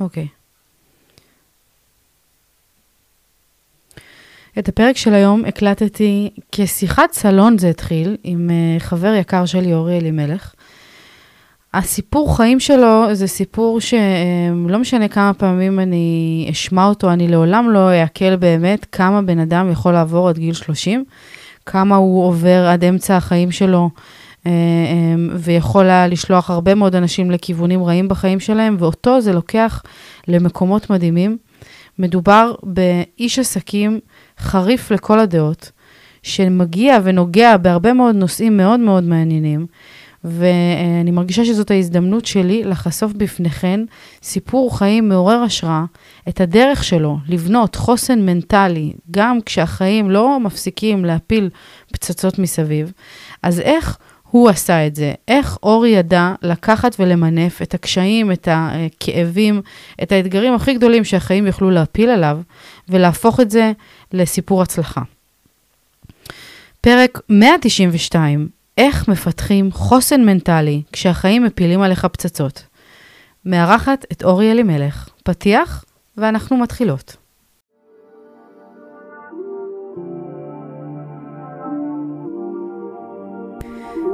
אוקיי. את הפרק של היום הקלטתי כשיחת סלון זה התחיל, עם uh, חבר יקר שלי, אורי אלימלך. הסיפור חיים שלו זה סיפור שלא משנה כמה פעמים אני אשמע אותו, אני לעולם לא אעכל באמת כמה בן אדם יכול לעבור עד גיל 30, כמה הוא עובר עד אמצע החיים שלו, אה, אה, ויכול היה לשלוח הרבה מאוד אנשים לכיוונים רעים בחיים שלהם, ואותו זה לוקח למקומות מדהימים. מדובר באיש עסקים חריף לכל הדעות, שמגיע ונוגע בהרבה מאוד נושאים מאוד מאוד מעניינים. ואני מרגישה שזאת ההזדמנות שלי לחשוף בפניכן סיפור חיים מעורר השראה, את הדרך שלו לבנות חוסן מנטלי, גם כשהחיים לא מפסיקים להפיל פצצות מסביב. אז איך הוא עשה את זה? איך אורי ידע לקחת ולמנף את הקשיים, את הכאבים, את האתגרים הכי גדולים שהחיים יוכלו להפיל עליו, ולהפוך את זה לסיפור הצלחה? פרק 192, איך מפתחים חוסן מנטלי כשהחיים מפילים עליך פצצות. מארחת את אורי אלימלך, פתיח, ואנחנו מתחילות.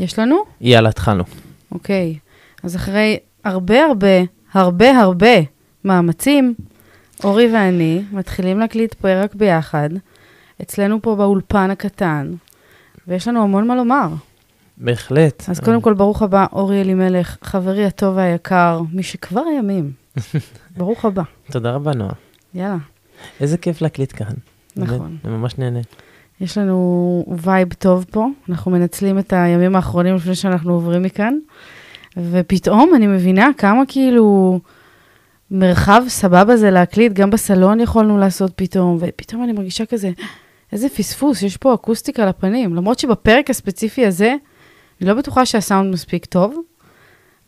יש לנו? יאללה, התחלנו. אוקיי, אז אחרי הרבה הרבה, הרבה הרבה מאמצים, אורי ואני מתחילים להקליט פרק ביחד, אצלנו פה באולפן הקטן, ויש לנו המון מה לומר. בהחלט. אז קודם כל, ברוך הבא, אורי אלימלך, חברי הטוב והיקר, משכבר הימים. ברוך הבא. תודה רבה, נועה. יאללה. איזה כיף להקליט כאן. נכון. אני ממש נהנה. יש לנו vibe טוב פה, אנחנו מנצלים את הימים האחרונים לפני שאנחנו עוברים מכאן, ופתאום אני מבינה כמה כאילו מרחב סבבה זה להקליט, גם בסלון יכולנו לעשות פתאום, ופתאום אני מרגישה כזה, איזה פספוס, יש פה אקוסטיקה לפנים, למרות שבפרק הספציפי הזה, אני לא בטוחה שהסאונד מספיק טוב,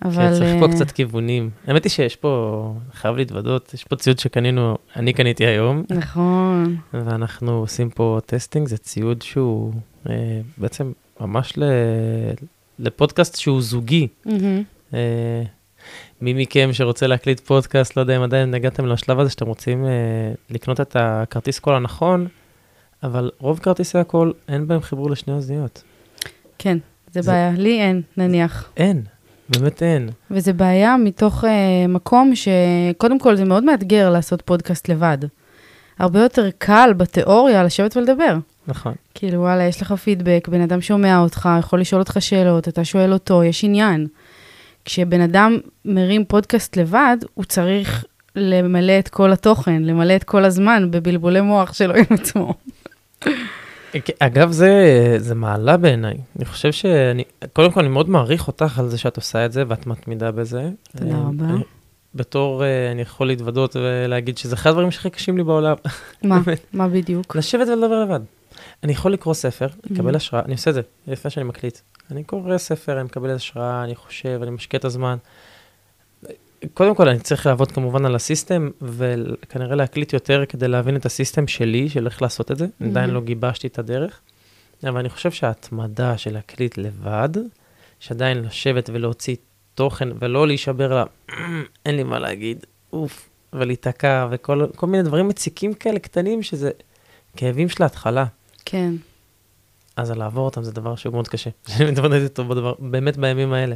אבל... כן, צריך פה אה, קצת כיוונים. האמת היא שיש פה, חייב להתוודות, יש פה ציוד שקנינו, אני קניתי היום, נכון, ואנחנו עושים פה testing, זה ציוד שהוא אה, בעצם ממש ל... לפודקאסט שהוא זוגי. אה, מי מכם שרוצה להקליט פודקאסט, לא יודע אם עדיין הגעתם לשלב הזה שאתם רוצים אה, לקנות את הכרטיס קול הנכון, אבל רוב כרטיסי הקול, אין בהם חיבור לשני אוזניות. כן, זה זה- בעיה, לי אין, נניח. אין, באמת אין. וזה בעיה מתוך uh, מקום שקודם כל זה מאוד מאתגר לעשות פודקאסט לבד. הרבה יותר קל בתיאוריה לשבת ולדבר. נכון. כאילו, וואלה, יש לך פידבק, בן אדם שומע אותך, יכול לשאול אותך שאלות, אתה שואל אותו, יש עניין. כשבן אדם מרים פודקאסט לבד, הוא צריך למלא את כל התוכן, למלא את כל הזמן בבלבולי מוח שלו עם עצמו. אגב, זה, זה מעלה בעיניי. אני חושב שאני, קודם כל, אני מאוד מעריך אותך על זה שאת עושה את זה ואת מתמידה בזה. תודה אה, רבה. אה, בתור, אה, אני יכול להתוודות ולהגיד שזה אחד הדברים שהכי קשים לי בעולם. מה? מה בדיוק? לשבת ולדבר לבד. אני יכול לקרוא ספר, לקבל Mhm. השראה, אני עושה את זה לפני שאני מקליט. אני קורא ספר, אני מקבל השראה, אני חושב, אני משקיע את הזמן. קודם כל, אני צריך לעבוד כמובן על הסיסטם, וכנראה להקליט יותר כדי להבין את הסיסטם שלי, של איך לעשות את זה. Mhm. עדיין לא גיבשתי את הדרך. אבל אני חושב שההתמדה של להקליט לבד, שעדיין לשבת ולהוציא תוכן ולא להישבר לה, אין לי מה להגיד, אוף, ולהיתקע, וכל כל מיני דברים מציקים כאלה קטנים, שזה כאבים של ההתחלה. כן. אז לעבור אותם זה דבר שהוא מאוד קשה. שאני מתמודד איתו בדבר, באמת בימים האלה.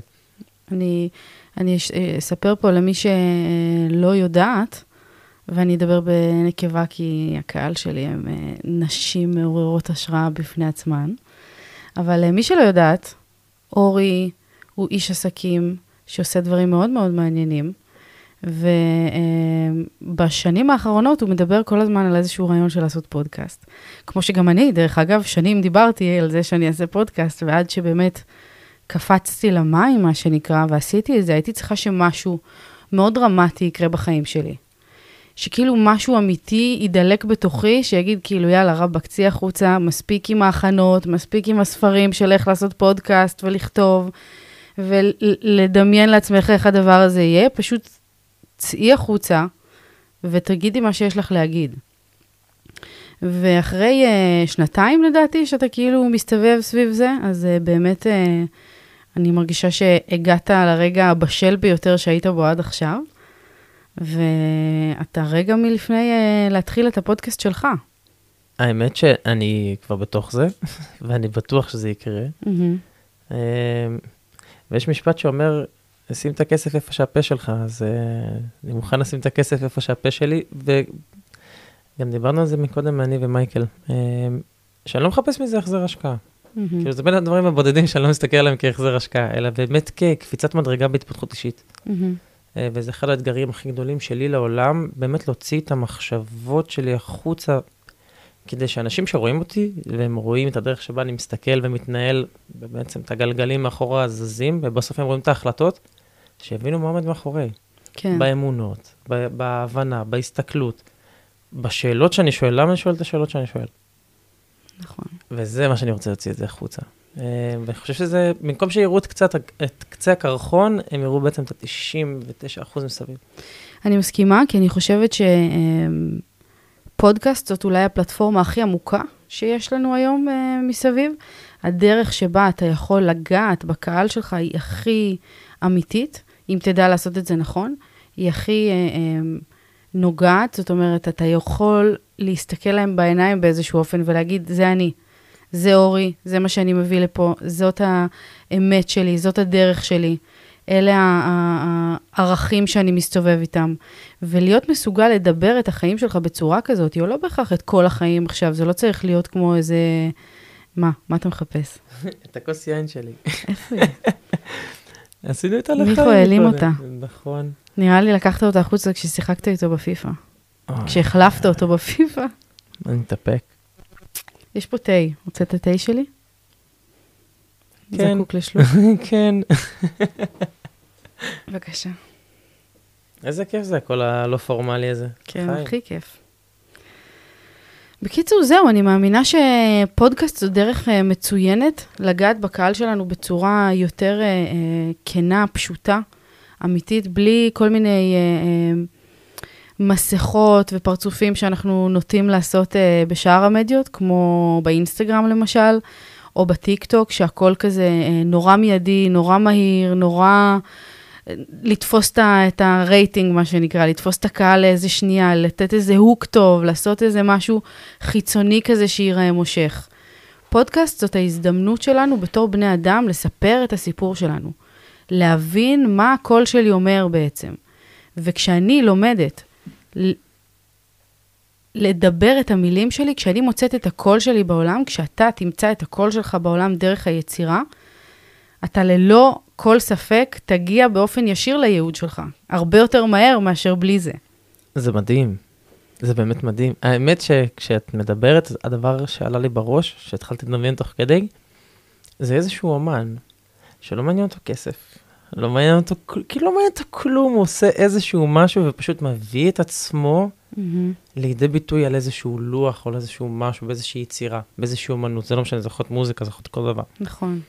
אני, אני אש- אספר פה למי שלא יודעת, ואני אדבר בנקבה כי הקהל שלי הם אה, נשים מעוררות השראה בפני עצמן. אבל אה, מי שלא יודעת, אורי הוא איש עסקים שעושה דברים מאוד מאוד מעניינים, ובשנים האחרונות הוא מדבר כל הזמן על איזשהו רעיון של לעשות פודקאסט. כמו שגם אני, דרך אגב, שנים דיברתי על זה שאני אעשה פודקאסט, ועד שבאמת קפצתי למים, מה שנקרא, ועשיתי את זה, הייתי צריכה שמשהו מאוד דרמטי יקרה בחיים שלי. שכאילו משהו אמיתי יידלק בתוכי, שיגיד כאילו, יאללה, רבאק, צאי החוצה, מספיק עם ההכנות, מספיק עם הספרים של איך לעשות פודקאסט ולכתוב, ולדמיין לעצמך איך הדבר הזה יהיה, פשוט צאי החוצה ותגידי מה שיש לך להגיד. ואחרי uh, שנתיים, לדעתי, שאתה כאילו מסתובב סביב זה, אז uh, באמת uh, אני מרגישה שהגעת לרגע הבשל ביותר שהיית בו עד עכשיו. ואתה רגע מלפני uh, להתחיל את הפודקאסט שלך. האמת שאני כבר בתוך זה, ואני בטוח שזה יקרה. Mm-hmm. ויש משפט שאומר, שים את הכסף איפה שהפה שלך, אז uh, אני מוכן לשים את הכסף איפה שהפה שלי, וגם דיברנו על זה מקודם, אני ומייקל, שאני לא מחפש מזה החזר השקעה. Mm-hmm. כאילו, זה בין הדברים הבודדים שאני לא מסתכל עליהם כהחזר השקעה, אלא באמת כקפיצת מדרגה בהתפתחות אישית. Mm-hmm. וזה אחד האתגרים הכי גדולים שלי לעולם, באמת להוציא את המחשבות שלי החוצה, כדי שאנשים שרואים אותי, והם רואים את הדרך שבה אני מסתכל ומתנהל, ובעצם את הגלגלים מאחורה זזים, ובסוף הם רואים את ההחלטות, שיבינו מה עומד מאחורי. כן. באמונות, בהבנה, בהסתכלות, בשאלות שאני שואל, למה אני שואל את השאלות שאני שואל. נכון. וזה מה שאני רוצה להוציא את זה החוצה. אה, ואני חושב שזה, במקום שיראו את קצת, את קצה הקרחון, הם יראו בעצם את ה-99% מסביב. אני מסכימה, כי אני חושבת שפודקאסט זאת אולי הפלטפורמה הכי עמוקה שיש לנו היום אה, מסביב. הדרך שבה אתה יכול לגעת בקהל שלך היא הכי אמיתית, אם תדע לעשות את זה נכון. היא הכי אה, נוגעת, זאת אומרת, אתה יכול להסתכל להם בעיניים באיזשהו אופן ולהגיד, זה אני. זה אורי, זה מה שאני מביא לפה, זאת האמת שלי, זאת הדרך שלי. אלה הערכים שאני מסתובב איתם. ולהיות מסוגל לדבר את החיים שלך בצורה כזאת, או לא בהכרח את כל החיים עכשיו, זה לא צריך להיות כמו איזה... מה? מה אתה מחפש? את הכוס יין שלי. איפה היא? עשינו את הלכה. מיכו העלים אותה. נכון. נראה לי לקחת אותה החוצה כששיחקת איתו בפיפא. כשהחלפת אותו בפיפא. אני מתאפק. יש פה תה, רוצה את התה שלי? כן. זקוק לשלוק? כן. בבקשה. איזה כיף זה, כל הלא פורמלי הזה. כן. הכי כיף. בקיצור, זהו, אני מאמינה שפודקאסט זו דרך uh, מצוינת לגעת בקהל שלנו בצורה יותר uh, כנה, פשוטה, אמיתית, בלי כל מיני... Uh, uh, מסכות ופרצופים שאנחנו נוטים לעשות uh, בשאר המדיות, כמו באינסטגרם למשל, או בטיק טוק, שהכל כזה uh, נורא מיידי, נורא מהיר, נורא... uh, לתפוס את הרייטינג, מה שנקרא, לתפוס את הקהל לאיזה שנייה, לתת איזה hook טוב, לעשות איזה משהו חיצוני כזה שיראה מושך. פודקאסט זאת ההזדמנות שלנו בתור בני אדם לספר את הסיפור שלנו, להבין מה הקול שלי אומר בעצם. וכשאני לומדת לדבר את המילים שלי, כשאני מוצאת את הקול שלי בעולם, כשאתה תמצא את הקול שלך בעולם דרך היצירה, אתה ללא כל ספק תגיע באופן ישיר לייעוד שלך, הרבה יותר מהר מאשר בלי זה. זה מדהים, זה באמת מדהים. האמת שכשאת מדברת, הדבר שעלה לי בראש, שהתחלתי לדמיין תוך כדי, זה איזשהו אומן שלא מעניין אותו כסף, לא מעניין אותו, כאילו לא מעניין אותו כלום, הוא עושה איזשהו משהו ופשוט מביא את עצמו mm-hmm. לידי ביטוי על איזשהו לוח או על איזשהו משהו, באיזושהי יצירה, באיזושהי אומנות. זה לא משנה, זה יכול להיות מוזיקה, זה יכול להיות כל דבר. נכון.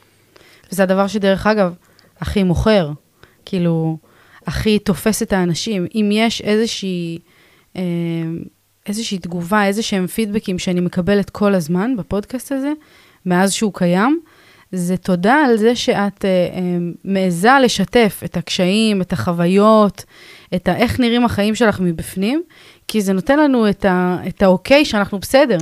וזה הדבר שדרך אגב, הכי מוכר, כאילו, הכי תופס את האנשים. אם יש איזושהי, אה, איזושהי תגובה, איזה שהם פידבקים שאני מקבלת כל הזמן בפודקאסט הזה, מאז שהוא קיים, זה תודה על זה שאת אה, אה, מעיזה לשתף את הקשיים, את החוויות, את ה, איך נראים החיים שלך מבפנים, כי זה נותן לנו את, ה, את האוקיי שאנחנו בסדר.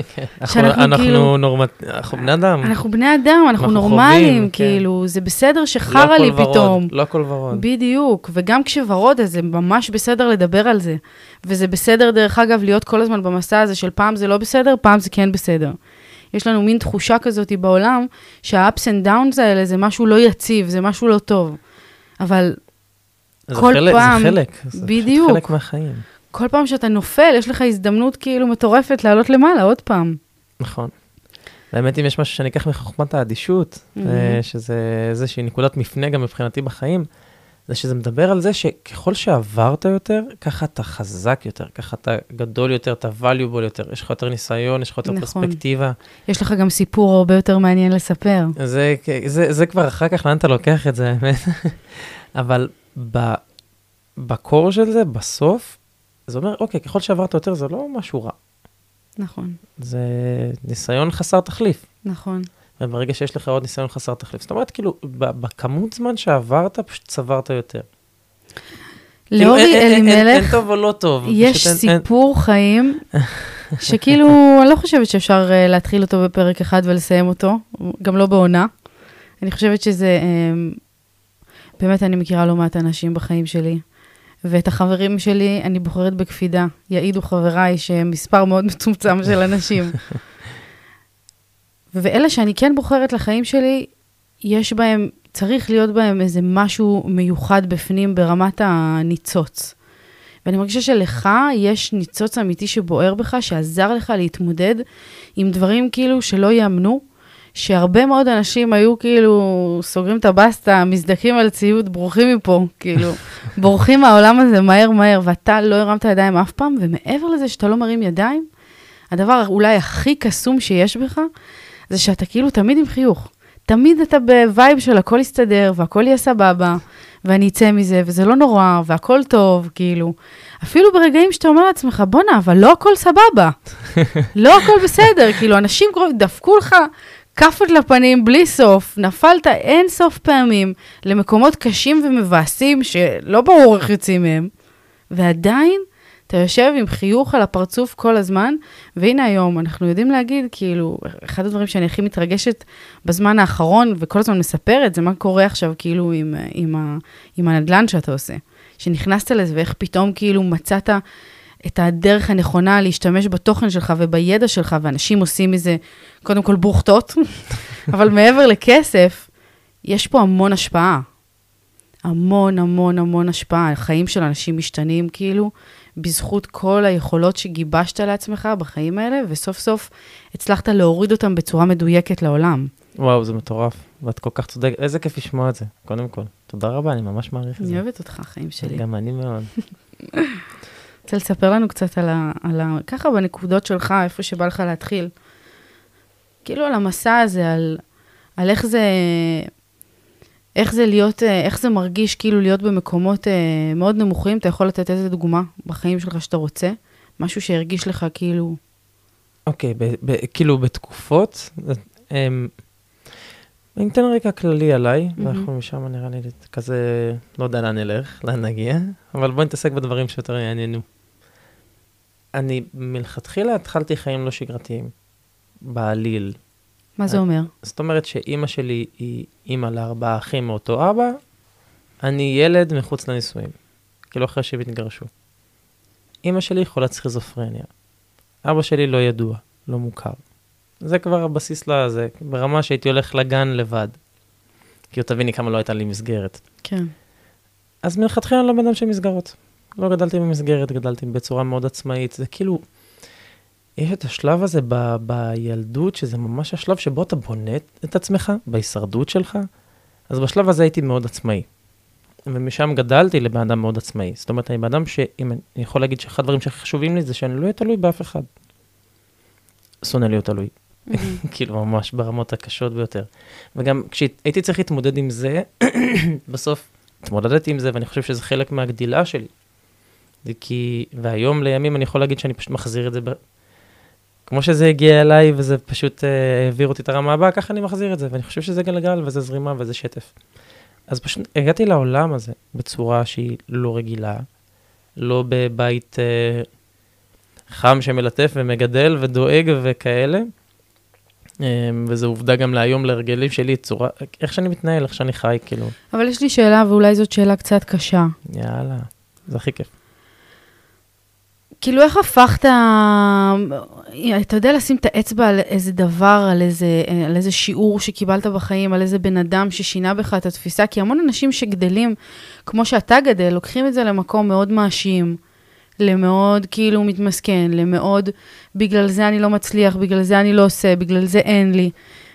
שאנחנו אנחנו כאילו... נורמט... אנחנו בני אדם. אנחנו בני אדם, אנחנו, אנחנו נורמליים, חווים, כן. כאילו, כן. זה בסדר שחרא לא לי ורוד, פתאום. לא הכל ורוד. בדיוק, וגם כשוורוד, אז זה ממש בסדר לדבר על זה. וזה בסדר, דרך אגב, להיות כל הזמן במסע הזה של פעם זה לא בסדר, פעם זה כן בסדר. יש לנו מין תחושה כזאת בעולם, שה-ups and downs האלה זה משהו לא יציב, זה משהו לא טוב. אבל כל חלק, פעם... זה חלק, בדיוק. זה חלק מהחיים. כל פעם שאתה נופל, יש לך הזדמנות כאילו מטורפת לעלות למעלה עוד פעם. נכון. באמת, אם יש משהו שאני אקח מחוכמת האדישות, Mhm. אה, שזה איזושהי נקודת מפנה גם מבחינתי בחיים, זה שזה מדבר על זה שככל שעברת יותר, ככה אתה חזק יותר, ככה אתה גדול יותר, אתה valuable יותר, יש לך יותר ניסיון, יש לך יותר נכון. פרספקטיבה. יש לך גם סיפור הרבה יותר מעניין לספר. זה, זה, זה כבר אחר כך, לאן אתה לוקח את זה, האמת. אבל ב, בקור של זה, בסוף, זה אומר, אוקיי, ככל שעברת יותר, זה לא משהו רע. נכון, זה ניסיון חסר תחליף. נכון. וברגע שיש לך עוד ניסיון חסר תחליף, זאת אומרת, כאילו, בכמות זמן שעברת, פשוט צברת יותר. כאילו, לאורי אין- אין- אלימלך טוב או לא טוב. יש סיפור חיים שכאילו, אני לא חושבת שאפשר אה, להתחיל אותו בפרק אחד ולסיים אותו, גם לא בעונה. אני חושבת שזה, אה, באמת אני מכירה לא מעט אנשים בחיים שלי, ואת החברים שלי אני בוחרת בקפידה. יעידו חבריי שמספר מאוד מצומצם של אנשים. ואלה שאני כן בוחרת לחיים שלי, יש בהם, צריך להיות בהם איזה משהו מיוחד בפנים ברמת הניצוץ. ואני מרגישה שלך יש ניצוץ אמיתי שבוער בך, שעזר לך להתמודד עם דברים כאילו שלא יאמנו, שהרבה מאוד אנשים היו כאילו סוגרים את הבסטה, מזדכים על ציוד, בורחים מפה, כאילו, בורחים מהעולם הזה מהר מהר, ואתה לא הרמת ידיים אף פעם, ומעבר לזה שאתה לא מרים ידיים, הדבר אולי הכי קסום שיש בך, זה שאתה כאילו תמיד עם חיוך. תמיד אתה ב vibe של הכל יסתדר, והכל יהיה סבבה, ואני אצא מזה, וזה לא נורא, והכל טוב, כאילו. אפילו ברגעים שאתה אומר לעצמך, בואנה, אבל לא הכל סבבה. לא הכל בסדר, כאילו, אנשים קרובים, דפקו לך כאפות לפנים בלי סוף, נפלת אין סוף פעמים למקומות קשים ומבאסים שלא ברור איך יוצאים מהם, ועדיין אתה יושב עם חיוך על הפרצוף כל הזמן, והנה היום, אנחנו יודעים להגיד, כאילו, אחד הדברים שאני הכי מתרגשת בזמן האחרון, וכל הזמן מספרת, זה מה קורה עכשיו, כאילו, עם, עם, ה, עם הנדלן שאתה עושה. שנכנסת לזה, ואיך פתאום, כאילו, מצאת את הדרך הנכונה להשתמש בתוכן שלך ובידע שלך, ואנשים עושים מזה, קודם כל, בוכטות, אבל מעבר לכסף, יש פה המון השפעה. המון, המון, המון השפעה. החיים של אנשים משתנים, כאילו, בזכות כל היכולות שגיבשת לעצמך בחיים האלה, וסוף סוף הצלחת להוריד אותם בצורה מדויקת לעולם. וואו, זה מטורף, ואת כל כך צודקת, איזה כיף לשמוע את זה, קודם כל. תודה רבה, אני ממש מעריך את אני זה. אוהבת אותך, חיים שלי. גם אני מאוד. רוצה לספר לנו קצת על ה, על ה... ככה בנקודות שלך, איפה שבא לך להתחיל. כאילו על המסע הזה, על, על איך זה... איך זה להיות, אה, איך זה מרגיש כאילו להיות במקומות אה, מאוד נמוכים, אתה יכול לתת איזה דוגמה בחיים שלך שאתה רוצה? משהו שהרגיש לך כאילו... אוקיי, ב- כאילו בתקופות, אמ, אני אתן רקע כללי עליי, מהמם. ואנחנו משם נראה לי כזה, לא יודע לאן נלך, לאן נגיע, אבל בואי נתעסק בדברים שיותר יעניינו. אני מלכתחילה התחלתי חיים לא שגרתיים, בעליל. מה זה אומר? זאת אומרת שאימא שלי היא אימא לארבעה אחים מאותו אבא, אני ילד מחוץ לנישואים, כאילו אחרי שהם התגרשו. אימא שלי חולת סכיזופרניה. אבא שלי לא ידוע, לא מוכר. זה כבר הבסיס לזה, ברמה שהייתי הולך לגן לבד. כאילו, תביני כמה לא הייתה לי מסגרת. כן. אז מלכתחילה אני לא בן אדם של מסגרות. לא גדלתי במסגרת, גדלתי בצורה מאוד עצמאית. זה כאילו, יש את השלב הזה ב- בילדות, שזה ממש השלב שבו אתה בונה את עצמך, בהישרדות שלך. אז בשלב הזה הייתי מאוד עצמאי. ומשם גדלתי לבן אדם מאוד עצמאי. זאת אומרת, אני בן אדם שאם אני יכול להגיד שאחד הדברים שהכי חשובים לי זה שאני לא אהיה תלוי באף אחד. שונא להיות תלוי. כאילו, ממש ברמות הקשות ביותר. וגם כשהייתי צריך להתמודד עם זה, בסוף התמודדתי עם זה, ואני חושב שזה חלק מהגדילה שלי. זה כי, והיום לימים אני יכול להגיד שאני פשוט מחזיר את זה, ב... כמו שזה הגיע אליי וזה פשוט אה, העביר אותי את הרמה הבאה, ככה אני מחזיר את זה, ואני חושב שזה גלגל וזה זרימה וזה שטף. אז פשוט הגעתי לעולם הזה בצורה שהיא לא רגילה, לא בבית אה, חם שמלטף ומגדל ודואג וכאלה. אה, וזה עובדה גם להיום להרגלים שלי, צורה, איך שאני מתנהל, איך שאני חי, כאילו, אבל יש לי שאלה, ואולי זאת שאלה קצת קשה. יאללה, זה הכי כיף. כאילו, איך הפכת, אתה יודע לשים את האצבע על איזה דבר, על איזה, על איזה שיעור שקיבלת בחיים, על איזה בן אדם ששינה בך את התפיסה? כי המון אנשים שגדלים, כמו שאתה גדל, לוקחים את זה למקום מאוד מאשים, למאוד כאילו מתמסכן, למאוד בגלל זה אני לא מצליח, בגלל זה אני לא עושה, בגלל זה אין לי.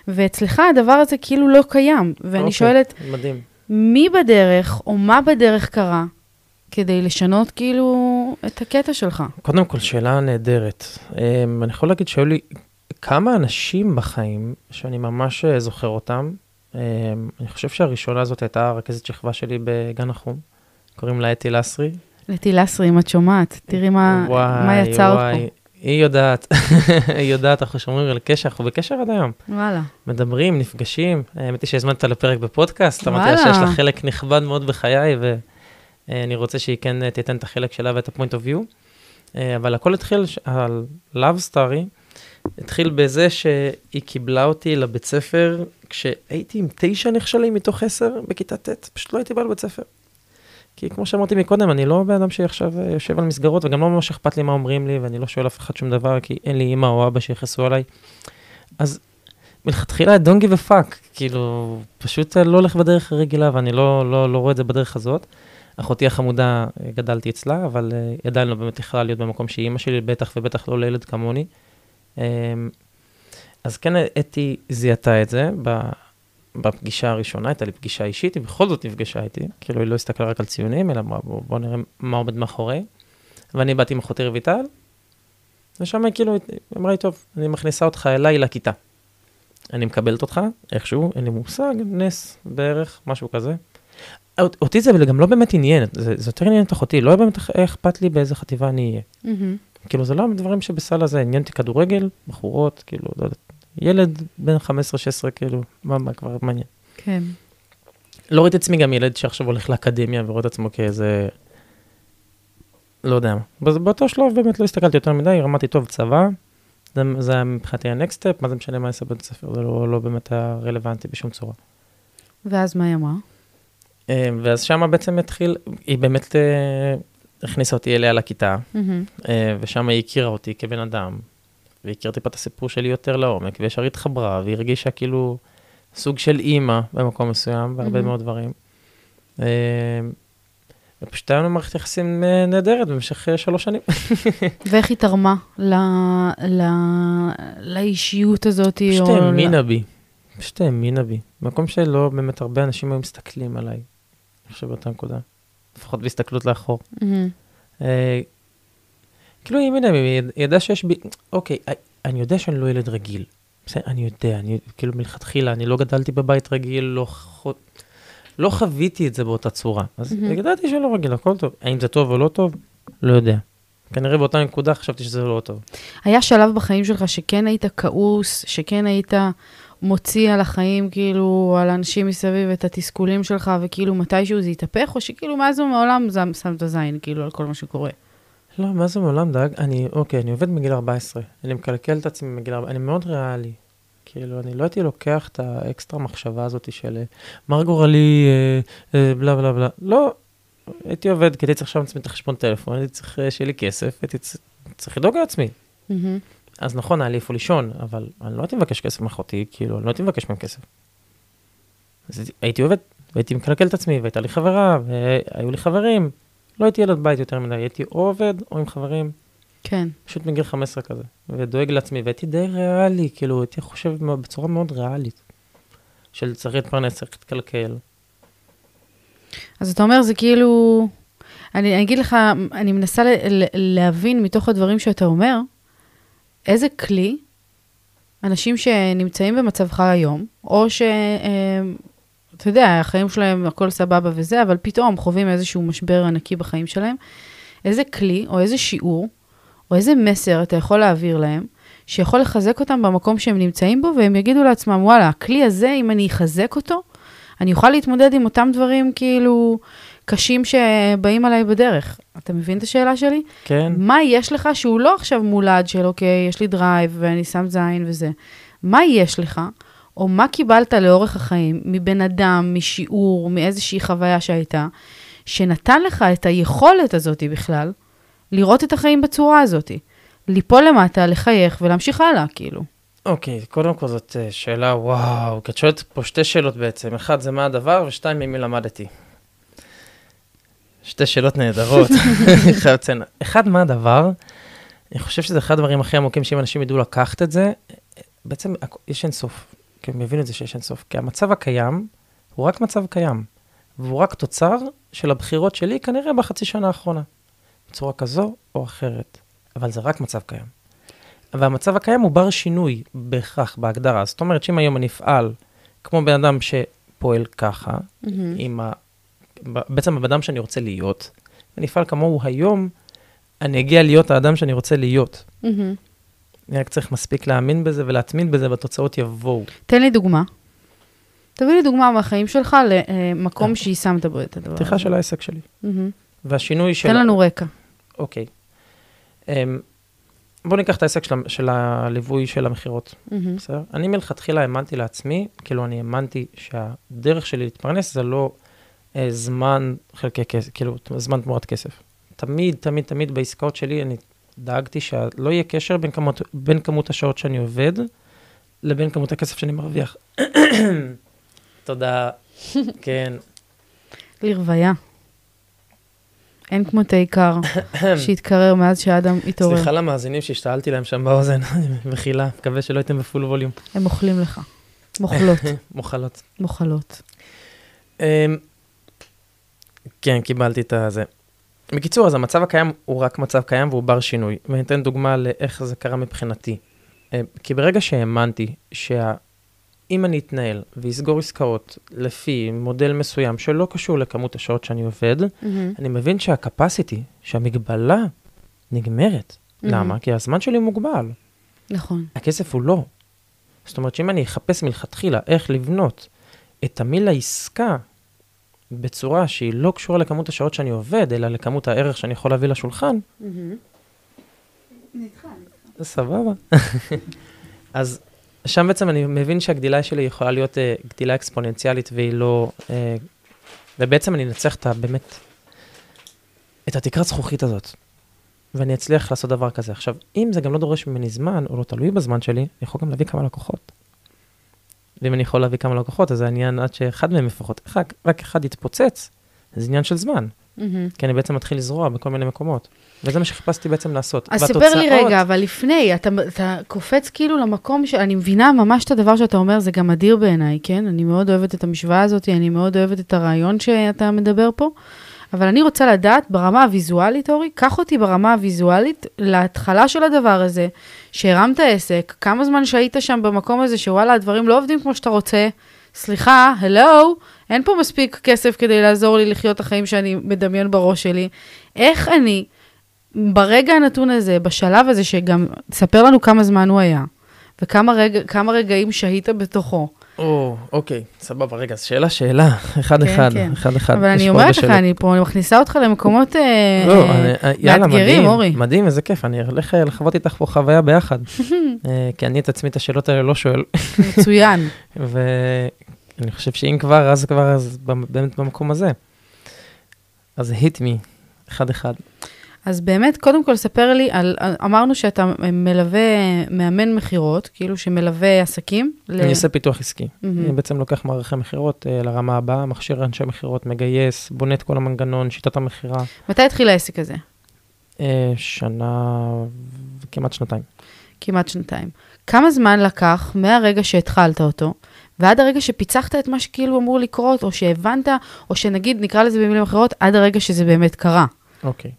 ואצלך הדבר הזה כאילו לא קיים. ואני אוקיי, שואלת, מדהים. מי בדרך, או מה בדרך קרה, כדי לשנות כאילו את הקטע שלך? קודם כל, שאלה נהדרת. אמ, אני יכול להגיד שהיו לי כמה אנשים בחיים שאני ממש אה, זוכר אותם. אמ, אני חושב שהראשונה הזאת הייתה רכזת שכבה שלי בגן החום. קוראים לה אתי לסרי. לטי לסרי, אם את שומעת, תראי מה, מה יצרת וואי, היא יודעת, היא יודעת, אנחנו שומרים על קשר, אנחנו בקשר עד היום. פה. וואלה. מדברים, נפגשים. האמת היא שהזמנת לפרק בפודקאסט, אמרתי לה. שיש לה חלק נכבד מאוד בחיי, ואני רוצה שהיא כן אה, תיתן את החלק שלה ואת ה-point of view. אה, אבל הכל התחיל, ה-love story, התחיל בזה שהיא קיבלה אותי לבית ספר כשהייתי עם תשע נכשלים מתוך עשר בכיתה ט', פשוט לא הייתי בא לבית ספר. כי כמו שאמרתי מקודם, אני לא בן אדם שעכשיו אה, יושב על מסגרות, וגם לא ממש אכפת לי מה אומרים לי, ואני לא שואל אף אחד שום דבר, כי אין לי אמא או אבא שיכעסו עליי. אז מלכתחילה, don't give a fuck, כאילו, פשוט אה, לא הולך בדרך הרגילה, ואני לא, לא, לא רואה את זה בדרך הזאת. אחותי החמודה, אה, גדלתי אצלה, אבל אה, היא עדיין לא באמת יכלה להיות במקום שהיא אימא שלי, בטח ובטח לא לילד כמוני. אמ, אז כן, אתי זיהתה את זה בפגישה הראשונה, הייתה לי פגישה אישית, היא בכל זאת נפגשה איתי, כאילו היא לא הסתכלה רק על ציונים, אלא אמרה, בוא, בוא נראה מה עומד מאחורי. ואני באתי עם אחותי רויטל, ושם היא כאילו, היא אמרה לי, טוב, אני מכניסה אותך אליי לכיתה. אני מקבלת אותך, איכשהו, אין לי מושג, נס בערך, משהו כזה. אות- אותי זה גם לא באמת עניין, זה, זה יותר עניין את אחותי, לא באמת אכ- אכפת לי באיזה חטיבה אני אהיה. מהמם. כאילו, זה לא דברים שבסל הזה, עניין אותי כדורגל, בחורות, כאילו, לא יודעת, ילד בן 15-16, כאילו, מה, מה כבר מעניין. כן. לא ראיתי עצמי גם ילד שעכשיו הולך לאקדמיה ורואה את עצמו כאיזה, לא יודע מה. באותו שלב באמת לא הסתכלתי יותר מדי, רמדתי טוב צבא, זה, זה היה מבחינתי ה-next step, מה זה משנה מה יעשה בבית הספר, זה לא, לא באמת היה רלוונטי בשום צורה. ואז מה היא אמרה? אה, ואז שמה בעצם התחיל, היא באמת אה, הכניסה אותי אליה לכיתה, מהמם. אה, ושם היא הכירה אותי כבן אדם, והכירה טיפה את הסיפור שלי יותר לעומק, וישר התחברה, והיא הרגישה כאילו סוג של אימא במקום מסוים, בהרבה מהמם. מאוד דברים. ופשוט היה לנו מערכת יחסים נהדרת במשך שלוש שנים. ואיך היא תרמה ל... ל... לאישיות הזאת? פשוט האמינה. בי, פשוט האמינה בי. מקום שלא באמת הרבה אנשים היו מסתכלים עליי, אני חושב באותה נקודה. לפחות בהסתכלות לאחור. אה, כאילו היא היא יד- ידעה שיש בי, אוקיי, אה, אני יודע שאני לא ילד רגיל. בסדר, אני יודע, אני כאילו מלכתחילה, אני לא גדלתי בבית רגיל, לא. לא חוויתי את זה באותה צורה. אז מהמם. ידעתי שלא רגיל, הכל טוב. האם זה טוב או לא טוב? לא יודע. כנראה באותה נקודה חשבתי שזה לא טוב. היה שלב בחיים שלך שכן היית כעוס, שכן היית מוציא על החיים, כאילו, על האנשים מסביב את התסכולים שלך, וכאילו מתישהו זה יתהפך, או שכאילו מאז ומעולם זה שם את הזין, כאילו, על כל מה שקורה. לא, מה זה מעולם דאג? אני, אוקיי, אני עובד מגיל 14. אני מקלקל את עצמי מגיל 14. אני מאוד ריאלי. כאילו, אני לא הייתי לוקח את האקסטרה מחשבה הזאת של מר גורלי, אה, אה, בלה בלה בלה. לא, הייתי עובד, כי הייתי צריך לשלם לעצמי את החשבון טלפון, הייתי צריך אה, שיהיה לי כסף, הייתי צריך לדאוג לעצמי. מהמם. אז נכון, היה לי איפה לישון, אבל אני לא הייתי מבקש כסף מאחותי, כאילו, אני לא הייתי מבקש מהם כסף. אז הייתי- עובד, והייתי מקלקל את עצמי, והייתה לי חברה, והיו לי חברים. לא הייתי ילד בית יותר מדי, הייתי או עובד או עם חברים, כן. פשוט מגיל 15 כזה, ודואג לעצמי, והייתי די ריאלי, כאילו, הייתי חושב בצורה מאוד ריאלית, של צריך להתפרנס, צריך להתקלקל. אז אתה אומר, זה כאילו... אני, אני אגיד לך, אני מנסה ל, ל, להבין מתוך הדברים שאתה אומר, איזה כלי אנשים שנמצאים במצבך היום, או ש... אה, אתה יודע, החיים שלהם, הכל סבבה וזה, אבל פתאום חווים איזשהו משבר ענקי בחיים שלהם, איזה כלי או איזה שיעור, או איזה מסר אתה יכול להעביר להם, שיכול לחזק אותם במקום שהם נמצאים בו, והם יגידו לעצמם, וואלה, הכלי הזה, אם אני אחזק אותו, אני אוכל להתמודד עם אותם דברים כאילו קשים שבאים עליי בדרך. אתה מבין את השאלה שלי? כן, מה יש לך שהוא לא עכשיו mode של אוקיי, יש לי drive ואני שם זין וזה. מה יש לך, או מה קיבלת לאורך החיים מבן אדם, משיעור, מאיזושהי חוויה שהייתה, שנתן לך את היכולת הזאת בכלל, לראות את החיים בצורה הזאת. ליפול למטה, לחייך ולהמשיך הלאה, כאילו. אוקיי, קודם כל זאת אה, שאלה, וואו, כי את שואלת פה שתי שאלות בעצם, אחד זה מה הדבר, ושתיים ממי למדתי. שתי שאלות נהדרות. אחד, מה הדבר? אני חושב שזה אחד הדברים הכי עמוקים, שאם אנשים ידעו לקחת את זה, בעצם יש אין סוף. כי הם מבינים את זה שיש אין סוף. כי המצב הקיים הוא רק מצב קיים, והוא רק תוצר של הבחירות שלי כנראה בחצי שנה האחרונה, בצורה כזו או אחרת. אבל זה רק מצב קיים. והמצב הקיים הוא בר שינוי בהכרח בהגדרה. זאת אומרת שאם היום אני אפעל כמו בן אדם שפועל ככה, עם ה... ב- בעצם הבן אדם שאני רוצה להיות, אני אפעל כמוהו היום, אני אגיע להיות האדם שאני רוצה להיות. מהמם. אני רק צריך מספיק להאמין בזה ולהתמיד בזה, והתוצאות יבואו. תן לי דוגמה. תביא לי דוגמה מהחיים שלך למקום שיישמת בו את הדבר הזה. פתיחה של העסק שלי. מהמם. והשינוי של... תן לנו רקע. אוקיי. אמ, בואו ניקח את העסק של, של הליווי של המכירות, מהמם. בסדר? אני מלכתחילה האמנתי לעצמי, כאילו אני האמנתי שהדרך שלי להתפרנס זה לא אה, זמן חלקי כסף, כאילו זמן תמורת כסף. תמיד, תמיד, תמיד בעסקאות שלי אני דאגתי שלא יהיה קשר בין כמות, בין כמות השעות שאני עובד לבין כמות הכסף שאני מרוויח. תודה. כן. לרוויה. אין כמו תה עיקר שהתקרר מאז שאדם התעורר. סליחה למאזינים שהשתעלתי להם שם באוזן, מחילה, מקווה שלא הייתם בפול ווליום. הם אוכלים לך. מוכלות, מוחלות. מוכלות. כן, קיבלתי את הזה. בקיצור, אז המצב הקיים הוא רק מצב קיים והוא בר שינוי. ואני אתן דוגמה לאיך זה קרה מבחינתי. אה, כי ברגע שהאמנתי שאם אני אתנהל ואסגור עסקאות לפי מודל מסוים שלא קשור לכמות השעות שאני עובד, מהמם. אני מבין שהקפסיטי, שהמגבלה, נגמרת. למה? כי הזמן שלי מוגבל. נכון. הכסף הוא לא. זאת אומרת שאם אני אחפש מלכתחילה איך לבנות את תמהיל העסקה בצורה שהיא לא קשורה לכמות השעות שאני עובד, אלא לכמות הערך שאני יכול להביא לשולחן, זה סבבה. אז שם בעצם אני מבין שהגדילה שלי יכולה להיות uh, גדילה אקספוננציאלית והיא לא... Uh, ובעצם אני אנצח את ה... באמת... את התקרת זכוכית הזאת. ואני אצליח לעשות דבר כזה. עכשיו, אם זה גם לא דורש ממני זמן, או לא תלוי בזמן שלי, אני יכול גם להביא כמה לקוחות. ואם אני יכול להביא כמה לקוחות, אז העניין עד שאחד מהם לפחות, רק, רק אחד יתפוצץ, זה עניין של זמן. מהמם. כי אני בעצם מתחיל לזרוע בכל מיני מקומות. וזה מה שחיפשתי בעצם לעשות. אז ספר לי רגע, אבל לפני, אתה, אתה קופץ כאילו למקום ש... אני מבינה ממש את הדבר שאתה אומר, זה גם אדיר בעיניי, כן? אני מאוד אוהבת את המשוואה הזאת, אני מאוד אוהבת את הרעיון שאתה מדבר פה, אבל אני רוצה לדעת ברמה הוויזואלית, אורי, קח אותי ברמה הוויזואלית להתחלה של הדבר הזה, שהרמת עסק, כמה זמן שהיית שם במקום הזה, שוואלה, הדברים לא עובדים כמו שאתה רוצה, סליחה, הלו, אין פה מספיק כסף כדי לעזור לי לחיות את החיים שאני מדמיין בראש שלי. איך אני, ברגע הנתון הזה, בשלב הזה, שגם, תספר לנו כמה זמן הוא היה, וכמה רגע, רגעים שהית בתוכו. או, אוקיי, סבבה, רגע, אז שאלה, שאלה, אחד כן, אחד, כן. אחד אחד. אבל אני אומרת לך. אני פה, מכניסה אותך למקומות אה, לא, אה, אני- אה, יאללה, מאתגרים, מדהים, אורי. מדהים, איזה כיף, אני הולך אה, לחוות איתך פה חוויה ביחד. אה, כי אני את עצמי את השאלות האלה לא שואל, מצוין. ואני חושב שאם כבר, אז כבר, אז באמת במקום הזה. אז hit me, אחד אחד. אז באמת, קודם כל, ספר לי על, אמרנו שאתה מלווה מאמן מכירות, כאילו שמלווה עסקים. ל- אני עושה פיתוח עסקי. מהמם. אני בעצם לוקח מערכי מכירות אה, לרמה הבאה, מכשיר אנשי מכירות, מגייס, בונה את כל המנגנון, שיטת המכירה. מתי התחיל העסק הזה? אה, שנה, כמעט שנתיים. כמעט שנתיים. כמה זמן לקח מהרגע שהתחלת אותו, ועד הרגע שפיצחת את מה שכאילו אמור לקרות, או שהבנת, או שנגיד, נקרא לזה במילים אחרות, עד הרגע שזה באמת קרה. אוקיי.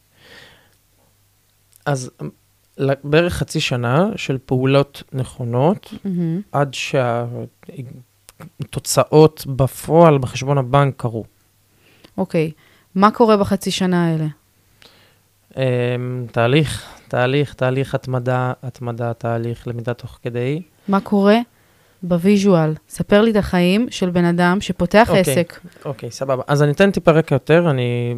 אז ל- בערך חצי שנה של פעולות נכונות, מהמם. עד שהתוצאות בפועל בחשבון הבנק קרו. אוקיי. מה קורה בחצי שנה האלה? אמ, תהליך, תהליך, תהליך התמדה, התמדה, תהליך למידה תוך כדי. מה קורה ב visual? ספר לי את החיים של בן אדם שפותח אוקיי. עסק. אוקיי, סבבה. אז אני אתן טיפה רקע יותר, אני...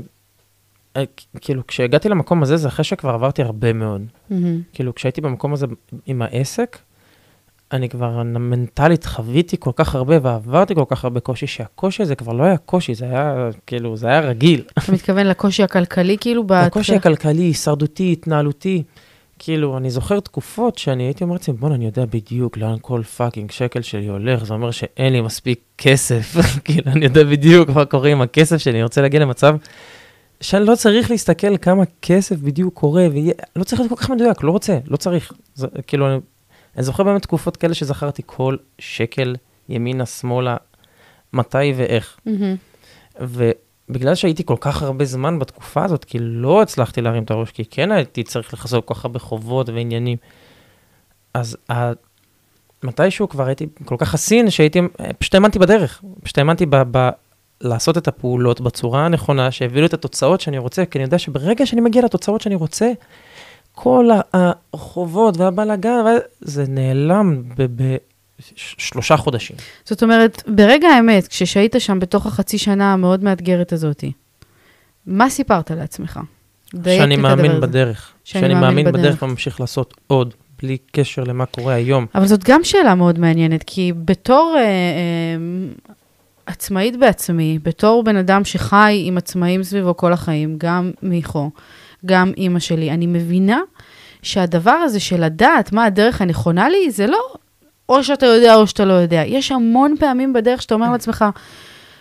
אה, כאילו, כשהגעתי למקום הזה, זה אחרי שכבר עברתי הרבה מאוד. מהמם. כאילו, כשהייתי במקום הזה עם העסק, אני כבר מנטלית חוויתי כל כך הרבה ועברתי כל כך הרבה קושי, שהקושי הזה כבר לא היה קושי, זה היה, כאילו, זה היה רגיל. אתה מתכוון לקושי הכלכלי, כאילו? הקושי בהתחלה? הכלכלי, הישרדותי, התנהלותי. כאילו, אני זוכר תקופות שאני הייתי אומר לעצמי, בוא'נה, אני יודע בדיוק לאן כל fucking שקל שלי הולך, זה אומר שאין לי מספיק כסף. כאילו, אני יודע בדיוק מה קורה עם הכסף שלי, אני רוצה להגיע למצב שאני לא צריך להסתכל כמה כסף בדיוק קורה, ויהיה, לא צריך להיות כל כך מדויק, לא רוצה, לא צריך. זה, כאילו, אני, אני זוכר באמת תקופות כאלה שזכרתי כל שקל, ימינה, שמאלה, מתי ואיך. מהמם. ובגלל שהייתי כל כך הרבה זמן בתקופה הזאת, כי לא הצלחתי להרים את הראש, כי כן הייתי צריך לחזור כל כך הרבה חובות ועניינים, אז ה... מתישהו כבר הייתי כל כך חסין, שהייתי, פשוט האמנתי בדרך, פשוט האמנתי ב... ב... לעשות את הפעולות בצורה הנכונה, שהביאו לי את התוצאות שאני רוצה, כי אני יודע שברגע שאני מגיע לתוצאות שאני רוצה, כל ה- הרחובות והבלאגן, וה- זה נעלם בשלושה חודשים. זאת אומרת, ברגע האמת, כשהיית שם בתוך החצי שנה המאוד מאתגרת הזאת, מה סיפרת לעצמך? שאני מאמין. בדרך. שאני שאני מאמין מאמין בדרך. בדרך וממשיך לעשות עוד, בלי קשר למה קורה היום. אבל זאת גם שאלה מאוד מעניינת, כי בתור אה, אה, עצמאית בעצמי, בתור בן אדם שחי עם עצמאים סביבו כל החיים, גם מיכו, גם אימא שלי, אני מבינה שהדבר הזה של לדעת מה הדרך הנכונה לי, זה לא או שאתה יודע או שאתה לא יודע. יש המון פעמים בדרך שאתה אומר לעצמך,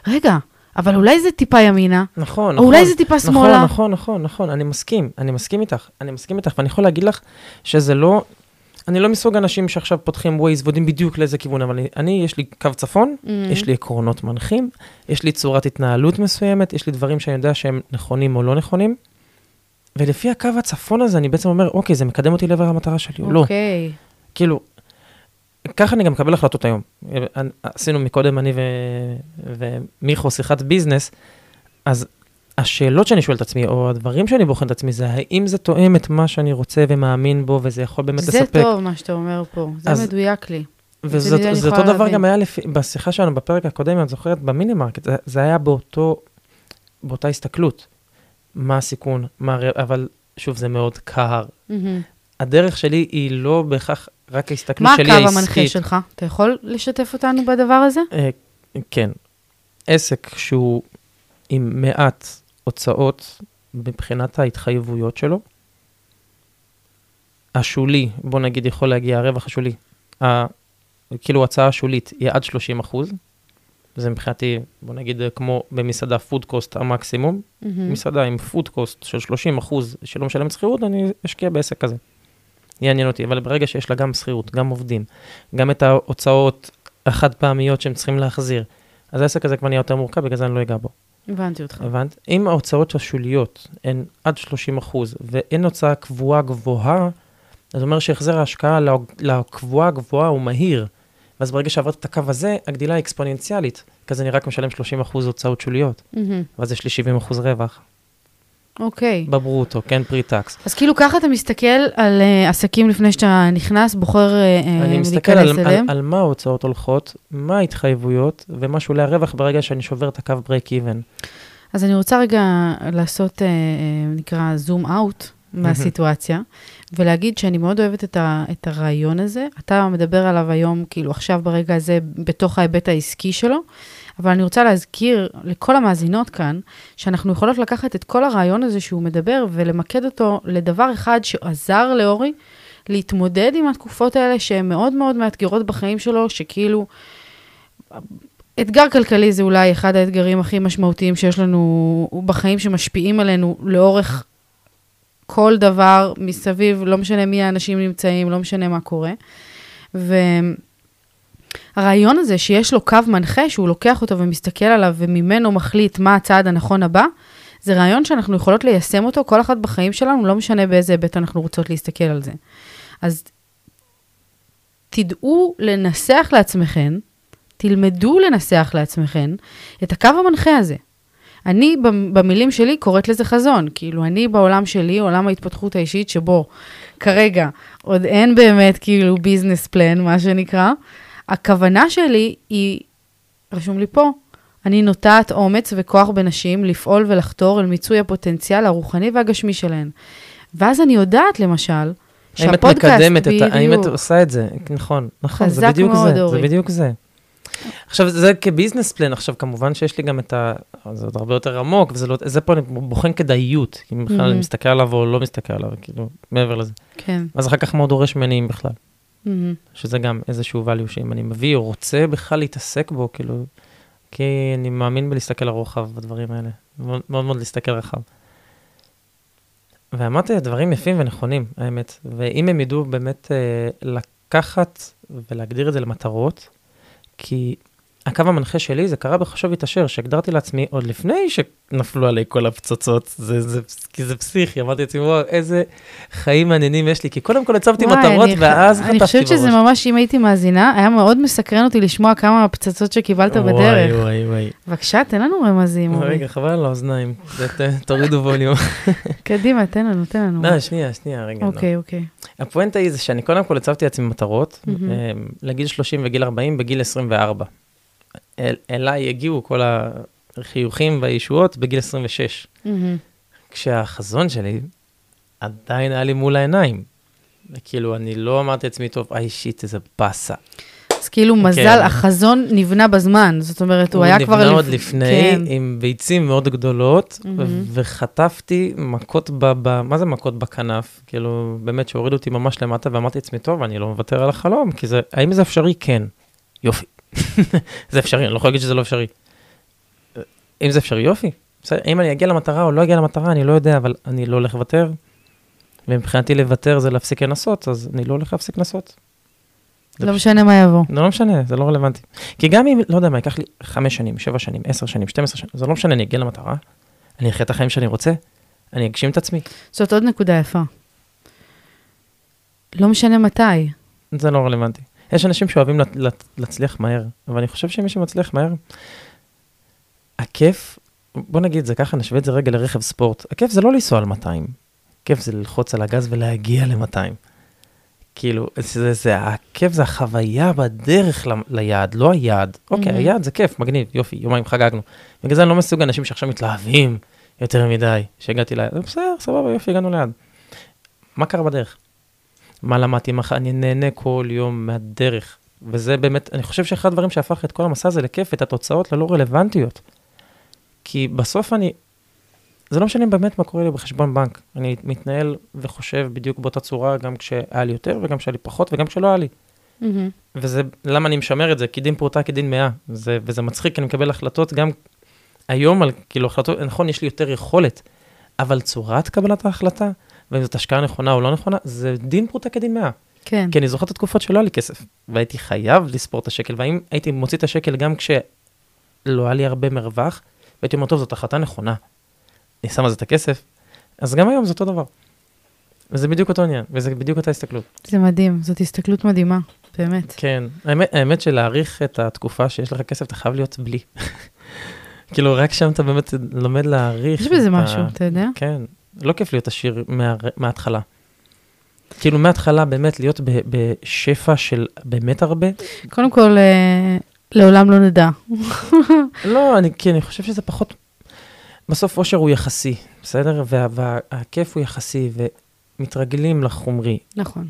רגע, אבל אולי זה טיפה ימינה, נכון, או נכון. אולי זה טיפה שמאלה. נכון, נכון, נכון, נכון, אני מסכים, אני מסכים איתך, אני מסכים איתך, ואני יכול להגיד לך שזה לא, אני לא מסוג אנשים שעכשיו פותחים ווייז ויודעים בדיוק לאיזה כיוון, אבל אני, אני, יש לי קו צפון, Mm. יש לי עקרונות מנחים, יש לי צורת התנהלות מסוימת, יש לי דברים שאני יודע שהם נכונים או לא נכונים, ולפי הקו הצפון הזה אני בעצם אומר, אוקיי, זה מקדם אותי לעבר המטרה שלי או לא. אוקיי. כאילו, ככה אני גם מקבל החלטות היום. עשינו מקודם אני ו... ומיכו שיחת business, אז השאלות שאני שואל את עצמי, או הדברים שאני בוחן את עצמי, זה האם זה תואם את מה שאני רוצה ומאמין בו, וזה יכול באמת זה לספק. טוב מה שאתה אומר פה, זה אז- מדויק לי. זה אני זה יכולה אותו דבר. גם היה לפי, בשיחה שלנו בפרק הקודם, את זוכרת, במינימרקט, זה, זה היה באותו, באותה הסתכלות. מה הסיכון, מה, הר- אבל שוב, זה מאוד קר. מהמם. הדרך שלי היא לא בהכרח רק ההסתכלות מה שלי הקו העסקית. המנחה שלך? אתה יכול לשתף אותנו בדבר הזה? אה, כן. עסק שהוא עם מעט הוצאות מבחינת ההתחייבויות שלו, השולי, בוא נגיד, יכול להגיע, הרווח השולי, ה, כאילו ההצעה השולית היא עד 30 אחוז, זה מבחינתי, בוא נגיד, כמו במסעדה food cost המקסימום, מהמם. מסעדה עם food cost של 30 אחוז שלא משלם שכירות, אני אשקיע בעסק כזה. יעניין אותי, אבל ברגע שיש לה גם שכירות, גם עובדים, גם את ההוצאות החד פעמיות שהם צריכים להחזיר, אז העסק הזה כבר נהיה יותר מורכב, בגלל זה אני לא אגע בו. הבנתי אותך. הבנת? אם ההוצאות השוליות הן עד 30 אחוז ואין הוצאה קבועה גבוהה, אז אומר שהחזר ההשקעה לקבועה הגבוהה הוא מהיר. ואז ברגע שעברת את הקו הזה, הגדילה היא אקספוננציאלית. כזה אני רק משלם 30 אחוז הוצאות שוליות, מהמם. ואז יש לי 70 אחוז רווח. אוקיי. בברוטו, כן pre-tax. אז כאילו ככה אתה מסתכל על אה, עסקים לפני שאתה נכנס, בוחר אה, אה, אני מסתכל על, להיכנס על, אליהם? על מה ההוצאות הולכות, מה ההתחייבויות, ומה שולי הרווח ברגע שאני שובר את הקו break even. אז אני רוצה רגע לעשות, אה, נקרא, zoom out מהסיטואציה, ולהגיד שאני מאוד אוהבת את, ה, את הרעיון הזה. אתה מדבר עליו היום, כאילו עכשיו ברגע הזה, בתוך ההיבט העסקי שלו, אבל אני רוצה להזכיר לכל המאזינות כאן, שאנחנו יכולות לקחת את כל הרעיון הזה שהוא מדבר, ולמקד אותו לדבר אחד שעזר לאורי להתמודד עם התקופות האלה שהן מאוד מאוד מאתגרות בחיים שלו, שכאילו... אתגר כלכלי זה אולי אחד האתגרים הכי משמעותיים שיש לנו בחיים שמשפיעים עלינו לאורך כל דבר מסביב, לא משנה מי האנשים נמצאים, לא משנה מה קורה. והרעיון הזה שיש לו קו מנחה, שהוא לוקח אותו ומסתכל עליו וממנו מחליט מה הצעד הנכון הבא, זה רעיון שאנחנו יכולות ליישם אותו כל אחת בחיים שלנו, לא משנה באיזה היבט אנחנו רוצות להסתכל על זה. אז תדעו לנסח לעצמכם, תלמדו לנסח לעצמכם את הקו המנחה הזה. אני, במ- במילים שלי, קוראת לזה חזון. כאילו, אני בעולם שלי, עולם ההתפתחות האישית, שבו כרגע עוד אין באמת כאילו ביזנס פלן, מה שנקרא, הכוונה שלי היא, רשום לי פה, אני נוטעת אומץ וכוח בנשים לפעול ולחתור אל מיצוי הפוטנציאל הרוחני והגשמי שלהן. ואז אני יודעת, למשל, האם את שהפודקאסט, מקדמת את ה... האם את. עושה את זה? נכון, נכון, זה בדיוק מאוד, זה, אורי. זה בדיוק זה. עכשיו, זה כביזנס פלן, עכשיו, כמובן שיש לי גם את ה... זה עוד הרבה יותר עמוק, וזה לא... זה פה אני בוחן כדאיות, אם בכלל אני. מסתכל עליו או לא מסתכל עליו, כאילו, מעבר לזה. כן. אז אחר כך מה דורש ממני אם בכלל, מהמם. שזה גם איזשהו value שאם אני מביא או רוצה בכלל להתעסק בו, כאילו, כי אני מאמין בלהסתכל לרוחב בדברים האלה, מאוד מאוד מאוד להסתכל רחב. ואמרתי דברים יפים ונכונים, האמת. ואם הם ידעו באמת אה, לקחת ולהגדיר את זה למטרות, כי הקו המנחה שלי, זה קרה בחשוב התעשר, שהגדרתי לעצמי עוד לפני שנפלו עליי כל הפצצות, זה, זה, כי זה פסיכי, אמרתי לעצמי, וואו, איזה חיים מעניינים יש לי, כי קודם כל הצבתי וואי, מטרות, אני, ואז אני חטפתי בראש. חושבת שזה ממש, אם הייתי מאזינה, היה מאוד מסקרן אותי לשמוע כמה פצצות שקיבלת בדרך. וואי, וואי, וואי. בבקשה, תן לנו רמזים. רגע, חבל על האוזניים, תורידו ווליום. קדימה, תן לנו, תן לנו. לא, שנייה, שנייה, רגע. לא. אוקיי, אוקיי. הפואנטה היא זה שאני קודם כל הצבתי לעצמי מטרות. אה, לגיל 30 וגיל 40 בגיל 24. אל, אליי הגיעו כל החיוכים והישועות בגיל 26, מהמם. כשהחזון שלי עדיין היה לי מול העיניים. כאילו, אני לא אמרתי לעצמי, טוב, איי שיט, איזה באסה. אז כאילו מזל, כן. החזון נבנה בזמן, זאת אומרת, הוא היה כבר... נבנה עוד לפ- לפני, כן. עם ביצים מאוד גדולות, מהמם. וחטפתי מכות ב... ב... מה זה מכות בכנף? כאילו, באמת שהורידו אותי ממש למטה, ואמרתי לעצמי, טוב, אני לא מוותר על החלום, כי זה... האם זה אפשרי? כן. יופי. זה אפשרי, אני לא יכול להגיד שזה לא אפשרי. אם זה אפשרי, יופי. בסדר, אם אני אגיע למטרה או לא אגיע למטרה, אני לא יודע, אבל אני לא הולך לוותר. ומבחינתי לוותר זה להפסיק לנסות, אז אני לא הולך להפסיק לנסות. לא משנה מה יבוא. זה לא משנה, זה לא רלוונטי. כי גם אם, לא יודע מה, ייקח לי חמש שנים, שבע שנים, עשר שנים, 12 שנים, זה לא משנה, אני אגיע למטרה, אני אחיה את החיים שאני רוצה, אני אגשים את עצמי. זאת עוד נקודה יפה. לא משנה מתי. זה לא רלוונטי. יש אנשים שאוהבים להצליח מהר, אבל אני חושב שמי שמצליח מהר, הכיף, בוא נגיד זה ככה, נשווה את זה רגע לרכב ספורט. הכיף זה לא לנסוע על 200, הכיף זה ללחוץ על הגז ולהגיע ל-200. כאילו, זה, זה, הכיף זה החוויה בדרך ל- ליעד, לא היעד. אוקיי, Mhm. היעד זה כיף, מגניב, יופי, יומיים חגגנו. בגלל זה אני לא מסוג אנשים שעכשיו מתלהבים יותר מדי, שהגעתי ליעד. זה בסדר, סבבה, יופי, הגענו ליעד. מה קרה בדרך? מה למדתי, מה, אני נהנה כל יום מהדרך. וזה באמת, אני חושב שאחד הדברים שהפך את כל המסע הזה לכיף, את התוצאות ללא רלוונטיות. כי בסוף אני, זה לא משנה באמת מה קורה לי בחשבון בנק. אני מתנהל וחושב בדיוק באותה צורה, גם כשהיה לי יותר וגם כשהיה לי פחות וגם כשלא היה לי. מהמם. וזה, למה אני משמר את זה? כי דין פרוטה כדין מאה. זה, וזה מצחיק, כי אני מקבל החלטות גם היום על, כאילו, החלטות, נכון, יש לי יותר יכולת, אבל צורת קבלת ההחלטה, ואם זאת השקעה נכונה או לא נכונה, זה דין פרוטה כדין מאה. כן. כי אני זוכר את התקופות שלא היה לי כסף, והייתי חייב לספור את השקל, והאם הייתי מוציא את השקל גם כשלא היה לי הרבה מרווח, והייתי אומר, טוב, זאת החלטה נכונה, אני שם על זה את הכסף, אז גם היום זה אותו דבר. וזה בדיוק אותו עניין, וזה בדיוק אותה הסתכלות. זה מדהים, זאת הסתכלות מדהימה, באמת. כן, האמת, האמת שלהעריך את התקופה שיש לך כסף, אתה חייב להיות בלי. כאילו, רק שם אתה באמת לומד להעריך. יש בזה משהו, אתה יודע? כן, לא כיף להיות עשיר מה, מההתחלה. כאילו, מההתחלה באמת להיות ב, בשפע של באמת הרבה. קודם כל, אה, לעולם לא נדע. לא, אני, כי אני חושב שזה פחות... בסוף אושר הוא יחסי, בסדר? וה, והכיף הוא יחסי, ומתרגלים לחומרי. נכון.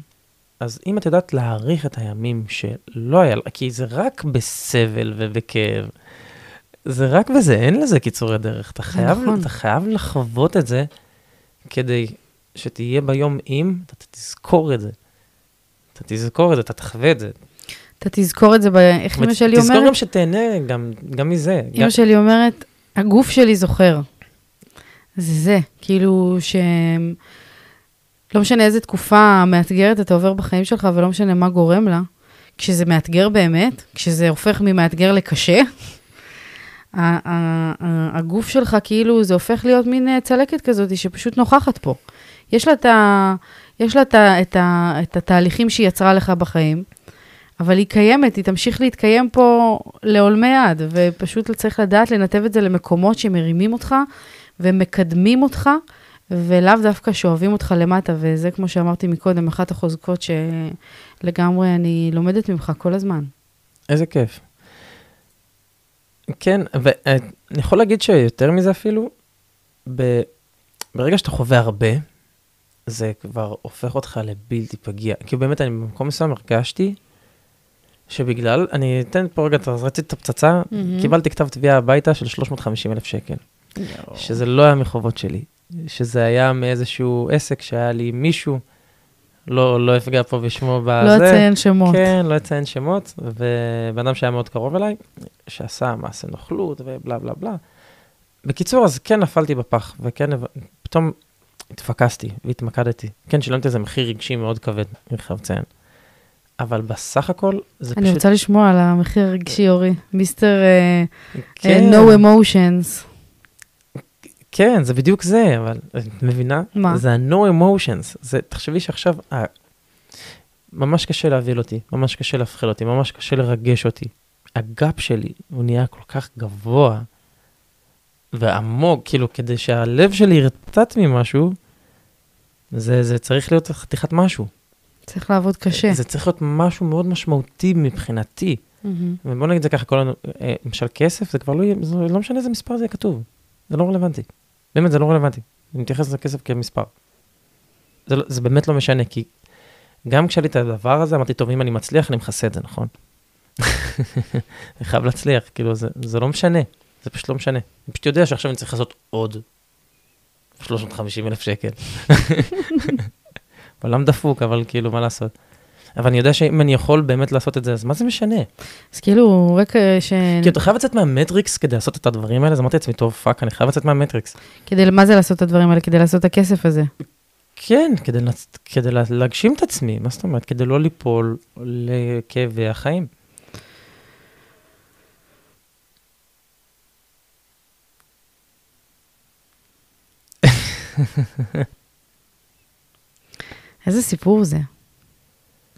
אז אם את יודעת להעריך את הימים שלא היה, כי זה רק בסבל ובכאב, זה רק בזה, אין לזה קיצורי דרך. אתה חייב, נכון. אתה חייב לחוות את זה כדי שתהיה ביום עם, אתה תזכור את זה. אתה תזכור את זה, אתה תחווה את זה. אתה תזכור את זה, ב... איך אמא שלי תזכור אומרת? גם שתהנה גם, גם מזה. אמא גם- שלי אומרת, הגוף שלי זוכר. זה זה, כאילו ש... לא משנה איזה תקופה מאתגרת אתה עובר בחיים שלך, ולא משנה מה גורם לה, כשזה מאתגר באמת, כשזה הופך ממאתגר לקשה, הגוף שלך כאילו, זה הופך להיות מין אה, צלקת כזאת שפשוט נוכחת פה. יש לה את, ה, יש לה את, ה, את, ה, את התהליכים שהיא יצרה לך בחיים, אבל היא קיימת, היא תמשיך להתקיים פה לעולמי עד, ופשוט צריך לדעת לנתב את זה למקומות שמרימים אותך ומקדמים אותך, ולאו דווקא שאוהבים אותך למטה, וזה, כמו שאמרתי מקודם, אחת החוזקות שלגמרי אני לומדת ממך כל הזמן. איזה כיף. כן, ואני יכול להגיד שיותר מזה אפילו, ב... ברגע שאתה חווה הרבה, זה כבר הופך אותך לבלתי פגיע. כי באמת, אני במקום מסוים הרגשתי שבגלל, אני אתן פה רגע, רציתי את הפצצה, מהמם. קיבלתי כתב תביעה הביתה של 350 אלף שקל, שזה לא היה מחובות שלי, שזה היה מאיזשהו עסק שהיה לי מישהו, לא, לא אפגע פה בשמו בזה. לא אציין שמות. כן, לא אציין שמות, ובן אדם שהיה מאוד קרוב אליי, שעשה מעשה נוכלות ובלה בלה בלה. בקיצור, אז כן נפלתי בפח, וכן, פתאום התפקסתי והתמקדתי. כן, שילמתי איזה מחיר רגשי מאוד כבד, אני חייב לציין. אבל בסך הכל, זה אני פשוט... רוצה לשמוע על המחיר הרגשי, אורי. מיסטר אה, כן, אה, No Emotions. כן, זה בדיוק זה, אבל את מבינה? מה? זה ה-no emotions. זה, תחשבי שעכשיו, אה, ממש קשה להבהיל אותי, ממש קשה להפחיד אותי, ממש קשה לרגש אותי. הגאפ שלי, הוא נהיה כל כך גבוה ועמוק, כאילו, כדי שהלב שלי ירטט ממשהו, זה, זה צריך להיות חתיכת משהו. צריך לעבוד קשה. זה צריך להיות משהו מאוד משמעותי מבחינתי. מהמם. ובוא נגיד זה ככה, כל, הנו- אה, למשל כסף, זה כבר לא יהיה, זה לא משנה איזה מספר זה יהיה כתוב. זה לא רלוונטי. באמת, זה לא רלוונטי. אני מתייחס לכסף כמספר. זה, לא, זה באמת לא משנה, כי גם כשהיה את הדבר הזה, אמרתי, טוב, אם אני מצליח, אני מכסה את זה, נכון? אני חייב להצליח, כאילו, זה, זה לא משנה. זה פשוט לא משנה. אני פשוט יודע שעכשיו אני צריך לעשות עוד 350 אלף שקל. עולם דפוק, אבל כאילו, מה לעשות? אבל אני יודע שאם אני יכול באמת לעשות את זה, אז מה זה משנה? אז כאילו, רק אה, ש... כי אתה חייב לצאת מה matrix כדי לעשות את הדברים האלה, אז אמרתי לעצמי, טוב, fuck, אני חייב לצאת מה matrix. כדי, מה זה לעשות את הדברים האלה? כדי לעשות את הכסף הזה. כן, כדי, לצ... כדי לה- להגשים את עצמי, מה זאת אומרת? כדי לא ליפול לכאבי החיים. איזה סיפור זה?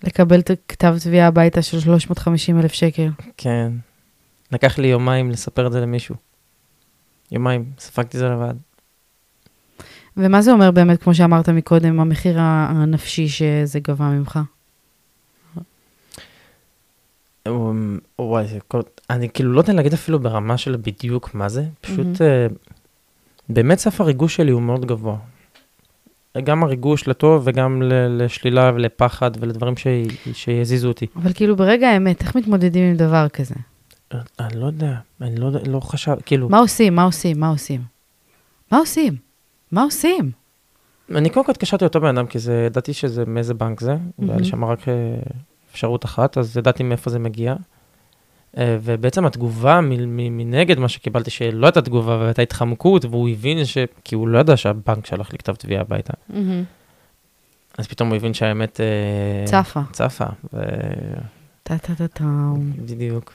לקבל את כתב תביעה הביתה של 350 אלף שקל. כן. לקח לי יומיים לספר את זה למישהו. יומיים, ספגתי את זה לבד. ומה זה אומר באמת, כמו שאמרת מקודם, המחיר הנפשי שזה גבה ממך? אמ, וואי. אני כאילו לא יודע להגיד אפילו ברמה של בדיוק מה זה, פשוט. אה, באמת סף הריגוש שלי הוא מאוד גבוה. גם הריגוש לטוב וגם לשלילה ולפחד ולדברים ש... שיזיזו אותי. אבל כאילו, ברגע האמת, איך מתמודדים עם דבר כזה? אה, אני לא יודע, אני לא, לא חשב, כאילו, מה עושים? מה עושים? מה עושים? מה עושים? מה עושים? אני קודם כל התקשרתי לאותו בן אדם, כי זה, ידעתי שזה, מאיזה בנק זה, והיה לי שם רק אה, אפשרות אחת, אז ידעתי מאיפה זה מגיע. אה, ובעצם התגובה מנגד מה שקיבלתי, שלא הייתה תגובה והייתה התחמקות, והוא הבין ש... כי הוא לא ידע שהבנק שלח לי כתב תביעה הביתה. אז פתאום הוא הבין שהאמת... אה, צפה. צפה, ו... טה-טה-טה-טה. בדיוק.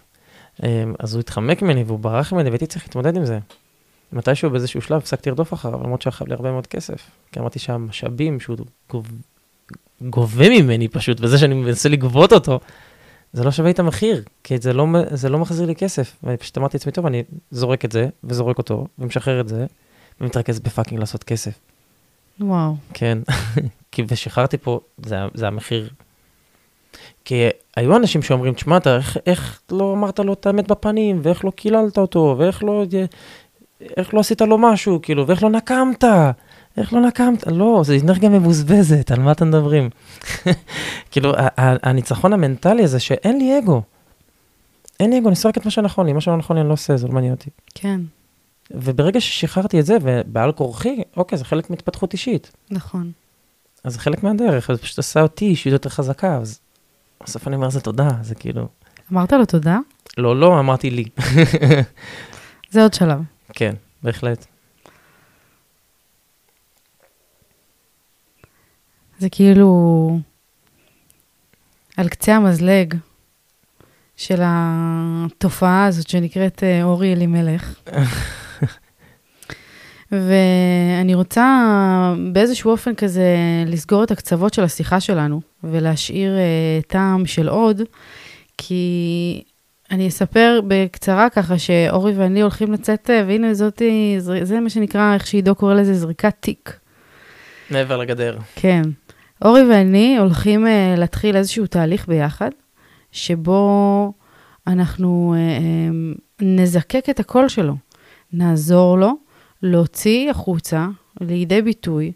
אה, אז הוא התחמק ממני והוא ברח ממני והייתי צריך להתמודד עם זה. מתישהו באיזשהו שלב הפסקתי לרדוף אחריו, למרות שהיה חייב לי הרבה מאוד כסף. כי אמרתי שהמשאבים שהוא גוב... גובה ממני פשוט, וזה שאני מנסה לגבות אותו, זה לא שווה את המחיר, כי זה לא, זה לא מחזיר לי כסף. ואני פשוט אמרתי לעצמי, טוב, אני זורק את זה, וזורק אותו, ומשחרר את זה, ומתרכז בפאקינג לעשות כסף. וואו. כן, כי ושחררתי פה, זה, זה המחיר. כי היו אנשים שאומרים, תשמע, אתה, איך, איך לא אמרת לו את האמת בפנים, ואיך לא קיללת אותו, ואיך לא, איך לא עשית לו משהו, כאילו, ואיך לא נקמת, איך לא נקמת, לא, זה אנרגיה מבוזבזת, על מה אתם מדברים? כאילו, הניצחון המנטלי הזה שאין לי אגו. אין לי אגו, אני עושה רק את מה שנכון לי, מה שלא נכון לי אני לא עושה, זה לא מעניין אותי. כן, וברגע ששחררתי את זה, ובעל כורחי, אוקיי, זה חלק מהתפתחות אישית. נכון. אז זה חלק מהדרך, זה פשוט עשה אותי אישית יותר חזקה, אז בסוף אני אומר זה תודה, זה כאילו... אמרת לו תודה? לא, לא, אמרתי לי. זה עוד שלב. כן, בהחלט. זה כאילו על קצה המזלג של התופעה הזאת שנקראת אה, אורי אלימלך. ואני רוצה באיזשהו אופן כזה לסגור את הקצוות של השיחה שלנו ולהשאיר אה, טעם של עוד, כי אני אספר בקצרה ככה שאורי ואני הולכים לצאת, אה, והנה זאתי, זה מה שנקרא, איך שעידו קורא לזה, זריקת תיק. מעבר לגדר. כן. אורי ואני הולכים uh, להתחיל איזשהו תהליך ביחד, שבו אנחנו uh, um, נזקק את הקול שלו, נעזור לו להוציא החוצה, לידי ביטוי,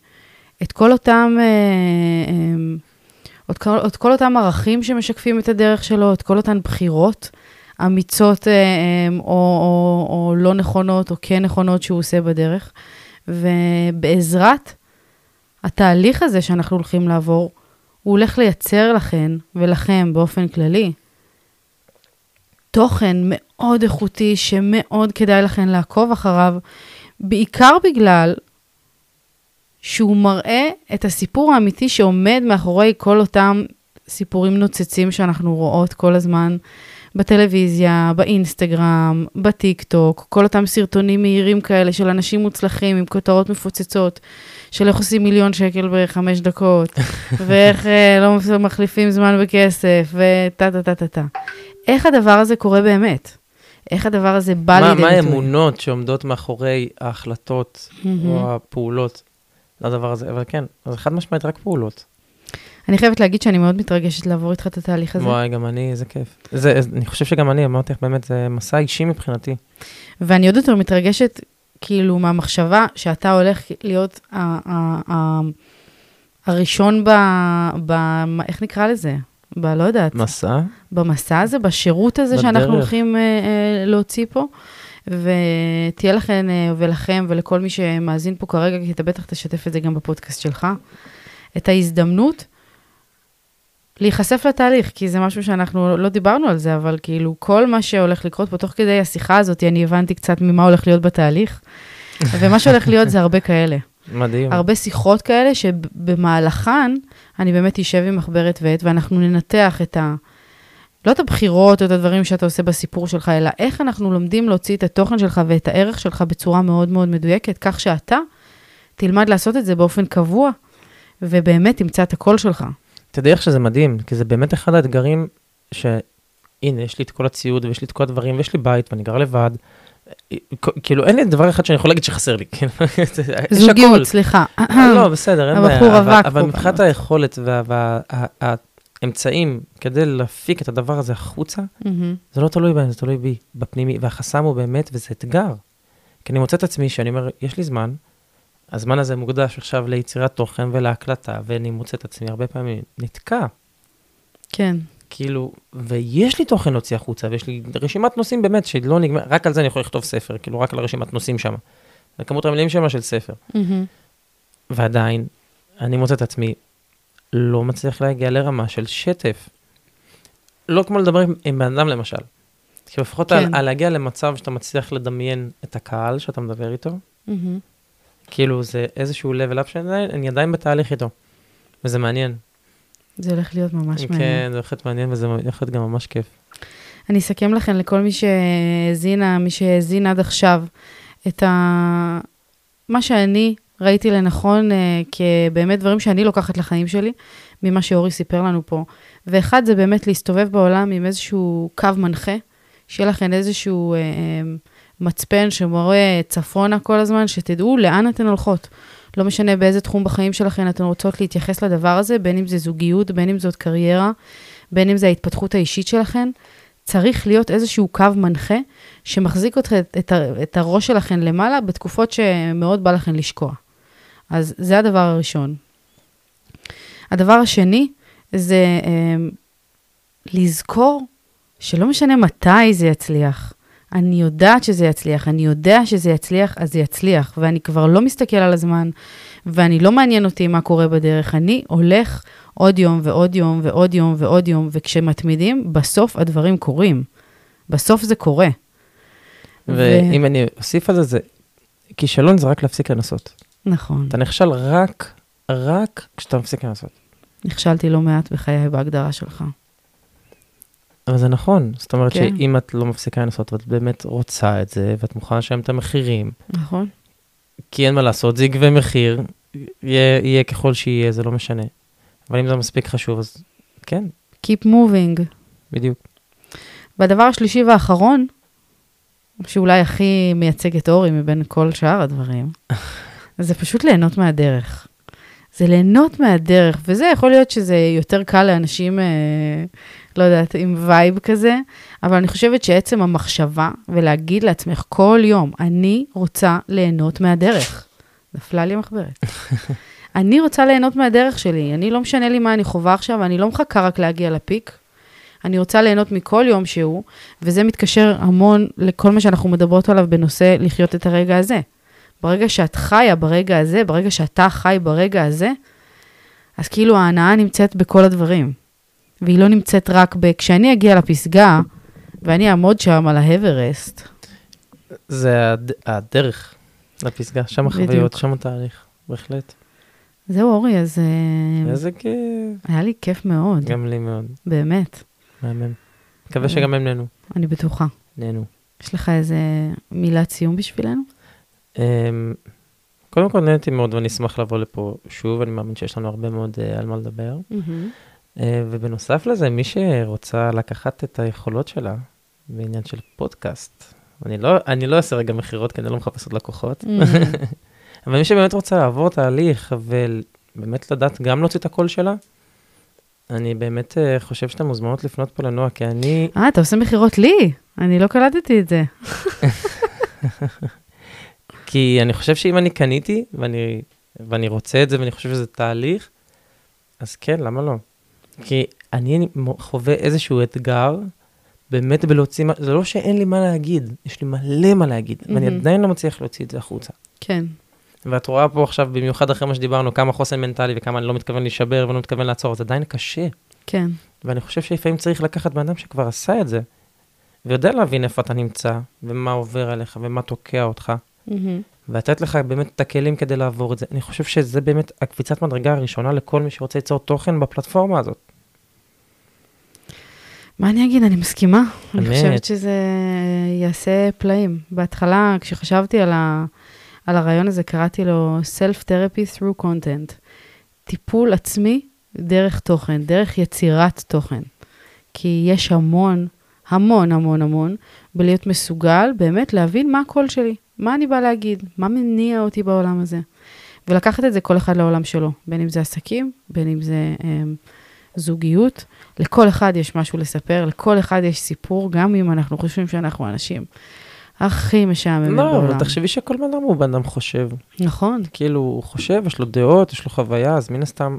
את כל אותם, uh, um, את כל, את כל אותם ערכים שמשקפים את הדרך שלו, את כל אותן בחירות אמיצות uh, um, או, או, או לא נכונות או כן נכונות שהוא עושה בדרך. ובעזרת התהליך הזה שאנחנו הולכים לעבור, הוא הולך לייצר לכן ולכם באופן כללי תוכן מאוד איכותי שמאוד כדאי לכן לעקוב אחריו, בעיקר בגלל שהוא מראה את הסיפור האמיתי שעומד מאחורי כל אותם סיפורים נוצצים שאנחנו רואות כל הזמן בטלוויזיה, באינסטגרם, בטיק טוק, כל אותם סרטונים מהירים כאלה של אנשים מוצלחים עם כותרות מפוצצות, של איך עושים מיליון שקל בחמש דקות, ואיך אה, לא מחליפים זמן בכסף, וטה טה טה טה טה. איך הדבר הזה קורה באמת? איך הדבר הזה בא לידי ביטוי? מה האמונות שעומדות מאחורי ההחלטות או הפעולות לדבר הזה? אבל כן, זה חד משמעית רק פעולות. אני חייבת להגיד שאני מאוד מתרגשת לעבור איתך את התהליך הזה. וואי, גם אני, איזה כיף. זה, אני חושב שגם אני, אמרתי לך, באמת, זה מסע אישי מבחינתי. ואני עוד יותר מתרגשת, כאילו, מהמחשבה שאתה הולך להיות ה- ה- ה- הראשון ב... ב... איך נקרא לזה? ב... לא יודעת. מסע? במסע הזה, בשירות הזה בדרך. שאנחנו הולכים אה, אה, להוציא פה. ותהיה לכם אה, ולכם ולכל מי שמאזין פה כרגע, כי אתה בטח תשתף את זה גם בפודקאסט שלך, את ההזדמנות להיחשף לתהליך, כי זה משהו שאנחנו לא דיברנו על זה, אבל כאילו כל מה שהולך לקרות פה תוך כדי השיחה הזאת, אני הבנתי קצת ממה הולך להיות בתהליך, ומה שהולך להיות זה הרבה כאלה. מדהים. הרבה שיחות כאלה שבמהלכן אני באמת אשב עם מחברת ועט ואנחנו ננתח את ה... לא את הבחירות או את הדברים שאתה עושה בסיפור שלך, אלא איך אנחנו לומדים להוציא את התוכן שלך ואת הערך שלך בצורה מאוד מאוד מדויקת, כך שאתה תלמד לעשות את זה באופן קבוע, ובאמת תמצא את הקול שלך. תדעי איך שזה מדהים, כי זה באמת אחד האתגרים ש... הנה, יש לי את כל הציוד ויש לי את כל הדברים ויש לי בית ואני גר לבד. כאילו, אין לי דבר אחד שאני יכול להגיד שחסר לי. כאילו, יש הכל. זוגיות, סליחה. לא, בסדר, אין בעיה. הבחור רווק אבל מבחינת. היכולת והאמצעים כדי להפיק את הדבר הזה החוצה. זה לא תלוי בהם, זה תלוי בי, בפנימי, והחסם הוא באמת, וזה אתגר. כי אני מוצא את עצמי שאני אומר, יש לי זמן, הזמן הזה מוקדש עכשיו ליצירת תוכן ולהקלטה, ואני מוצא את עצמי הרבה פעמים נתקע. כן, כאילו, ויש לי תוכן להוציא החוצה, ויש לי רשימת נושאים באמת שלא נגמר, רק על זה אני יכול לכתוב ספר, כאילו, רק על הרשימת נושאים שם. וכמות המילים שמה של ספר. מהמם. ועדיין, אני מוצא את עצמי לא מצליח להגיע לרמה של שטף. לא כמו לדבר עם, עם בן אדם למשל. כי לפחות כן. על, על להגיע למצב שאתה מצליח לדמיין את הקהל שאתה מדבר איתו, מהמם. כאילו זה איזשהו level up שאני עדיין בתהליך איתו. וזה מעניין. זה הולך להיות ממש מעניין. כן, זה הולך להיות מעניין וזה הולך להיות גם ממש כיף. אני אסכם לכם לכל מי שהאזינה, מי שהאזין עד עכשיו, את ה... מה שאני ראיתי לנכון אה, כבאמת דברים שאני לוקחת לחיים שלי, ממה שאורי סיפר לנו פה. ואחד זה באמת להסתובב בעולם עם איזשהו קו מנחה, שיהיה לכם איזשהו אה, אה, מצפן שמורה צפונה כל הזמן, שתדעו לאן אתן הולכות. לא משנה באיזה תחום בחיים שלכם אתן רוצות להתייחס לדבר הזה, בין אם זה זוגיות, בין אם זאת קריירה, בין אם זה ההתפתחות האישית שלכם. צריך להיות איזשהו קו מנחה שמחזיק את, ה- את הראש שלכם למעלה בתקופות שמאוד בא לכם לשקוע. אז זה הדבר הראשון. הדבר השני זה אה, לזכור שלא משנה מתי זה יצליח. אני יודעת שזה יצליח, אני יודע שזה יצליח, אז זה יצליח, ואני כבר לא מסתכל על הזמן, ואני לא מעניין אותי מה קורה בדרך. אני הולך עוד יום ועוד יום ועוד יום ועוד יום, וכשמתמידים, בסוף הדברים קורים. בסוף זה קורה. ואם אני אוסיף על זה, זה כישלון זה רק להפסיק לנסות. נכון. אתה נכשל רק, רק כשאתה מפסיק לנסות. נכשלתי לא מעט בחיי בהגדרה שלך. אבל זה נכון, זאת אומרת כן. שאם את לא מפסיקה לנסות ואת באמת רוצה את זה, ואת מוכנה לשלם את המחירים, נכון? כי אין מה לעשות, זה יגבה מחיר, יהיה, יהיה ככל שיהיה, זה לא משנה. אבל אם זה מספיק חשוב, אז כן, Keep moving. בדיוק. והדבר השלישי והאחרון, שאולי הכי מייצג את אורי מבין כל שאר הדברים, זה פשוט ליהנות מהדרך. זה ליהנות מהדרך, וזה יכול להיות שזה יותר קל לאנשים, אה, לא יודעת, עם vibe כזה, אבל אני חושבת שעצם המחשבה ולהגיד לעצמך כל יום, אני רוצה ליהנות מהדרך. נפלה לי המחברת. אני רוצה ליהנות מהדרך שלי, אני לא משנה לי מה אני חווה עכשיו, אני לא מחכה רק להגיע לפיק. אני רוצה ליהנות מכל יום שהוא, וזה מתקשר המון לכל מה שאנחנו מדברות עליו בנושא לחיות את הרגע הזה. ברגע שאת חיה ברגע הזה, ברגע שאתה חי ברגע הזה, אז כאילו ההנאה נמצאת בכל הדברים. והיא לא נמצאת רק ב... כשאני אגיע לפסגה, ואני אעמוד שם על ההברסט, זה הד... הדרך לפסגה, שם החוויות. שם התהליך, בהחלט. זהו, אורי, אז אה, איזה כיף. היה לי כיף מאוד, גם לי מאוד. באמת, מהמם. מקווה שגם הם נהנו. אני בטוחה. נהנו. יש לך איזה מילת סיום בשבילנו? אמ, קודם כל נהניתי מאוד ואני אשמח לבוא לפה שוב, אני מאמין שיש לנו הרבה מאוד אה, על מה לדבר. אה, ובנוסף לזה, מי שרוצה לקחת את היכולות שלה בעניין של פודקאסט, אני לא, אני לא אעשה רגע מכירות כי אני לא מחפש עוד לקוחות, אבל מי שבאמת רוצה לעבור תהליך ובאמת לדעת גם להוציא את הקול שלה, אני באמת אה, חושב שאתן מוזמנות לפנות פה לנועה, כי אני, אה, אתה עושה מכירות לי? אני לא קלטתי את זה. כי אני חושב שאם אני קניתי ואני, ואני רוצה את זה ואני חושב שזה תהליך, אז כן, למה לא? כי אני חווה איזשהו אתגר באמת בלהוציא, זה לא שאין לי מה להגיד, יש לי מלא מה להגיד, ואני מהמם. עדיין לא מצליח להוציא את זה החוצה. כן. ואת רואה פה עכשיו, במיוחד אחרי מה שדיברנו, כמה חוסן מנטלי וכמה אני לא מתכוון להישבר ולא מתכוון לעצור, זה עדיין קשה. כן. ואני חושב שלפעמים צריך לקחת בן אדם שכבר עשה את זה, ויודע להבין איפה אתה נמצא, ומה עובר עליך, ומה תוקע אותך, מהמם. ולתת לך באמת את הכלים כדי לעבור את זה. אני חושב שזה באמת הקפיצת מדרגה הראשונה לכל מי שרוצה ליצור תוכן בפלטפורמה הזאת. מה אני אגיד? אני מסכימה. אני. חושבת שזה יעשה פלאים. בהתחלה, כשחשבתי על, ה... על הרעיון הזה, קראתי לו Self-Therapy through Content. טיפול עצמי דרך תוכן, דרך יצירת תוכן. כי יש המון, המון, המון, המון, בלהיות מסוגל באמת להבין מה הקול שלי, מה אני באה להגיד, מה מניע אותי בעולם הזה. ולקחת את זה כל אחד לעולם שלו, בין אם זה עסקים, בין אם זה אמ, זוגיות. לכל אחד יש משהו לספר, לכל אחד יש סיפור, גם אם אנחנו חושבים שאנחנו האנשים הכי משעממים לא, בעולם. אבל תחשבי שכל בן אדם הוא בן אדם חושב. נכון, כאילו, הוא חושב, יש לו דעות, יש לו חוויה, אז מן הסתם,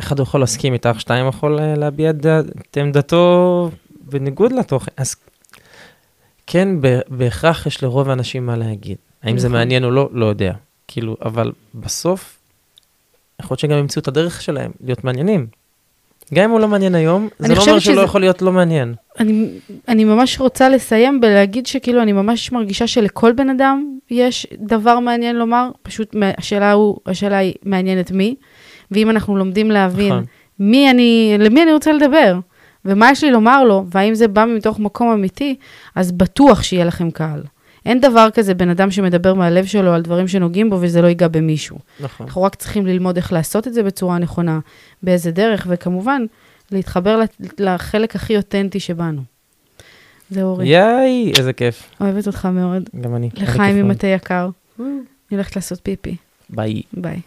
אחד יכול להסכים איתך, שתיים יכול אה, להביע את עמדתו בניגוד לתוכן. אז כן, בהכרח יש לרוב האנשים מה להגיד. האם זה נכון. מעניין או לא, לא יודע. כאילו, אבל בסוף, יכול להיות שגם ימצאו את הדרך שלהם להיות מעניינים. גם אם הוא לא מעניין היום, זה לא אומר לא שזה- יכול להיות לא מעניין. אני, אני ממש רוצה לסיים בלהגיד שכאילו אני ממש מרגישה שלכל בן אדם יש דבר מעניין לומר, פשוט השאלה, הוא, השאלה היא מעניינת מי, ואם אנחנו לומדים להבין נכון. מי אני, למי אני רוצה לדבר, ומה יש לי לומר לו, והאם זה בא מתוך מקום אמיתי, אז בטוח שיהיה לכם קהל. אין דבר כזה בן אדם שמדבר מהלב שלו על דברים שנוגעים בו וזה לא ייגע במישהו. נכון. אנחנו רק צריכים ללמוד איך לעשות את זה בצורה נכונה, באיזה דרך, וכמובן, להתחבר לחלק הכי אותנטי שבנו. זה אורי. יאי, איזה כיף. אוהבת אותך מאוד. גם אני. לחיים עם. מטה יקר. אני הולכת לעשות פיפי. ביי. ביי.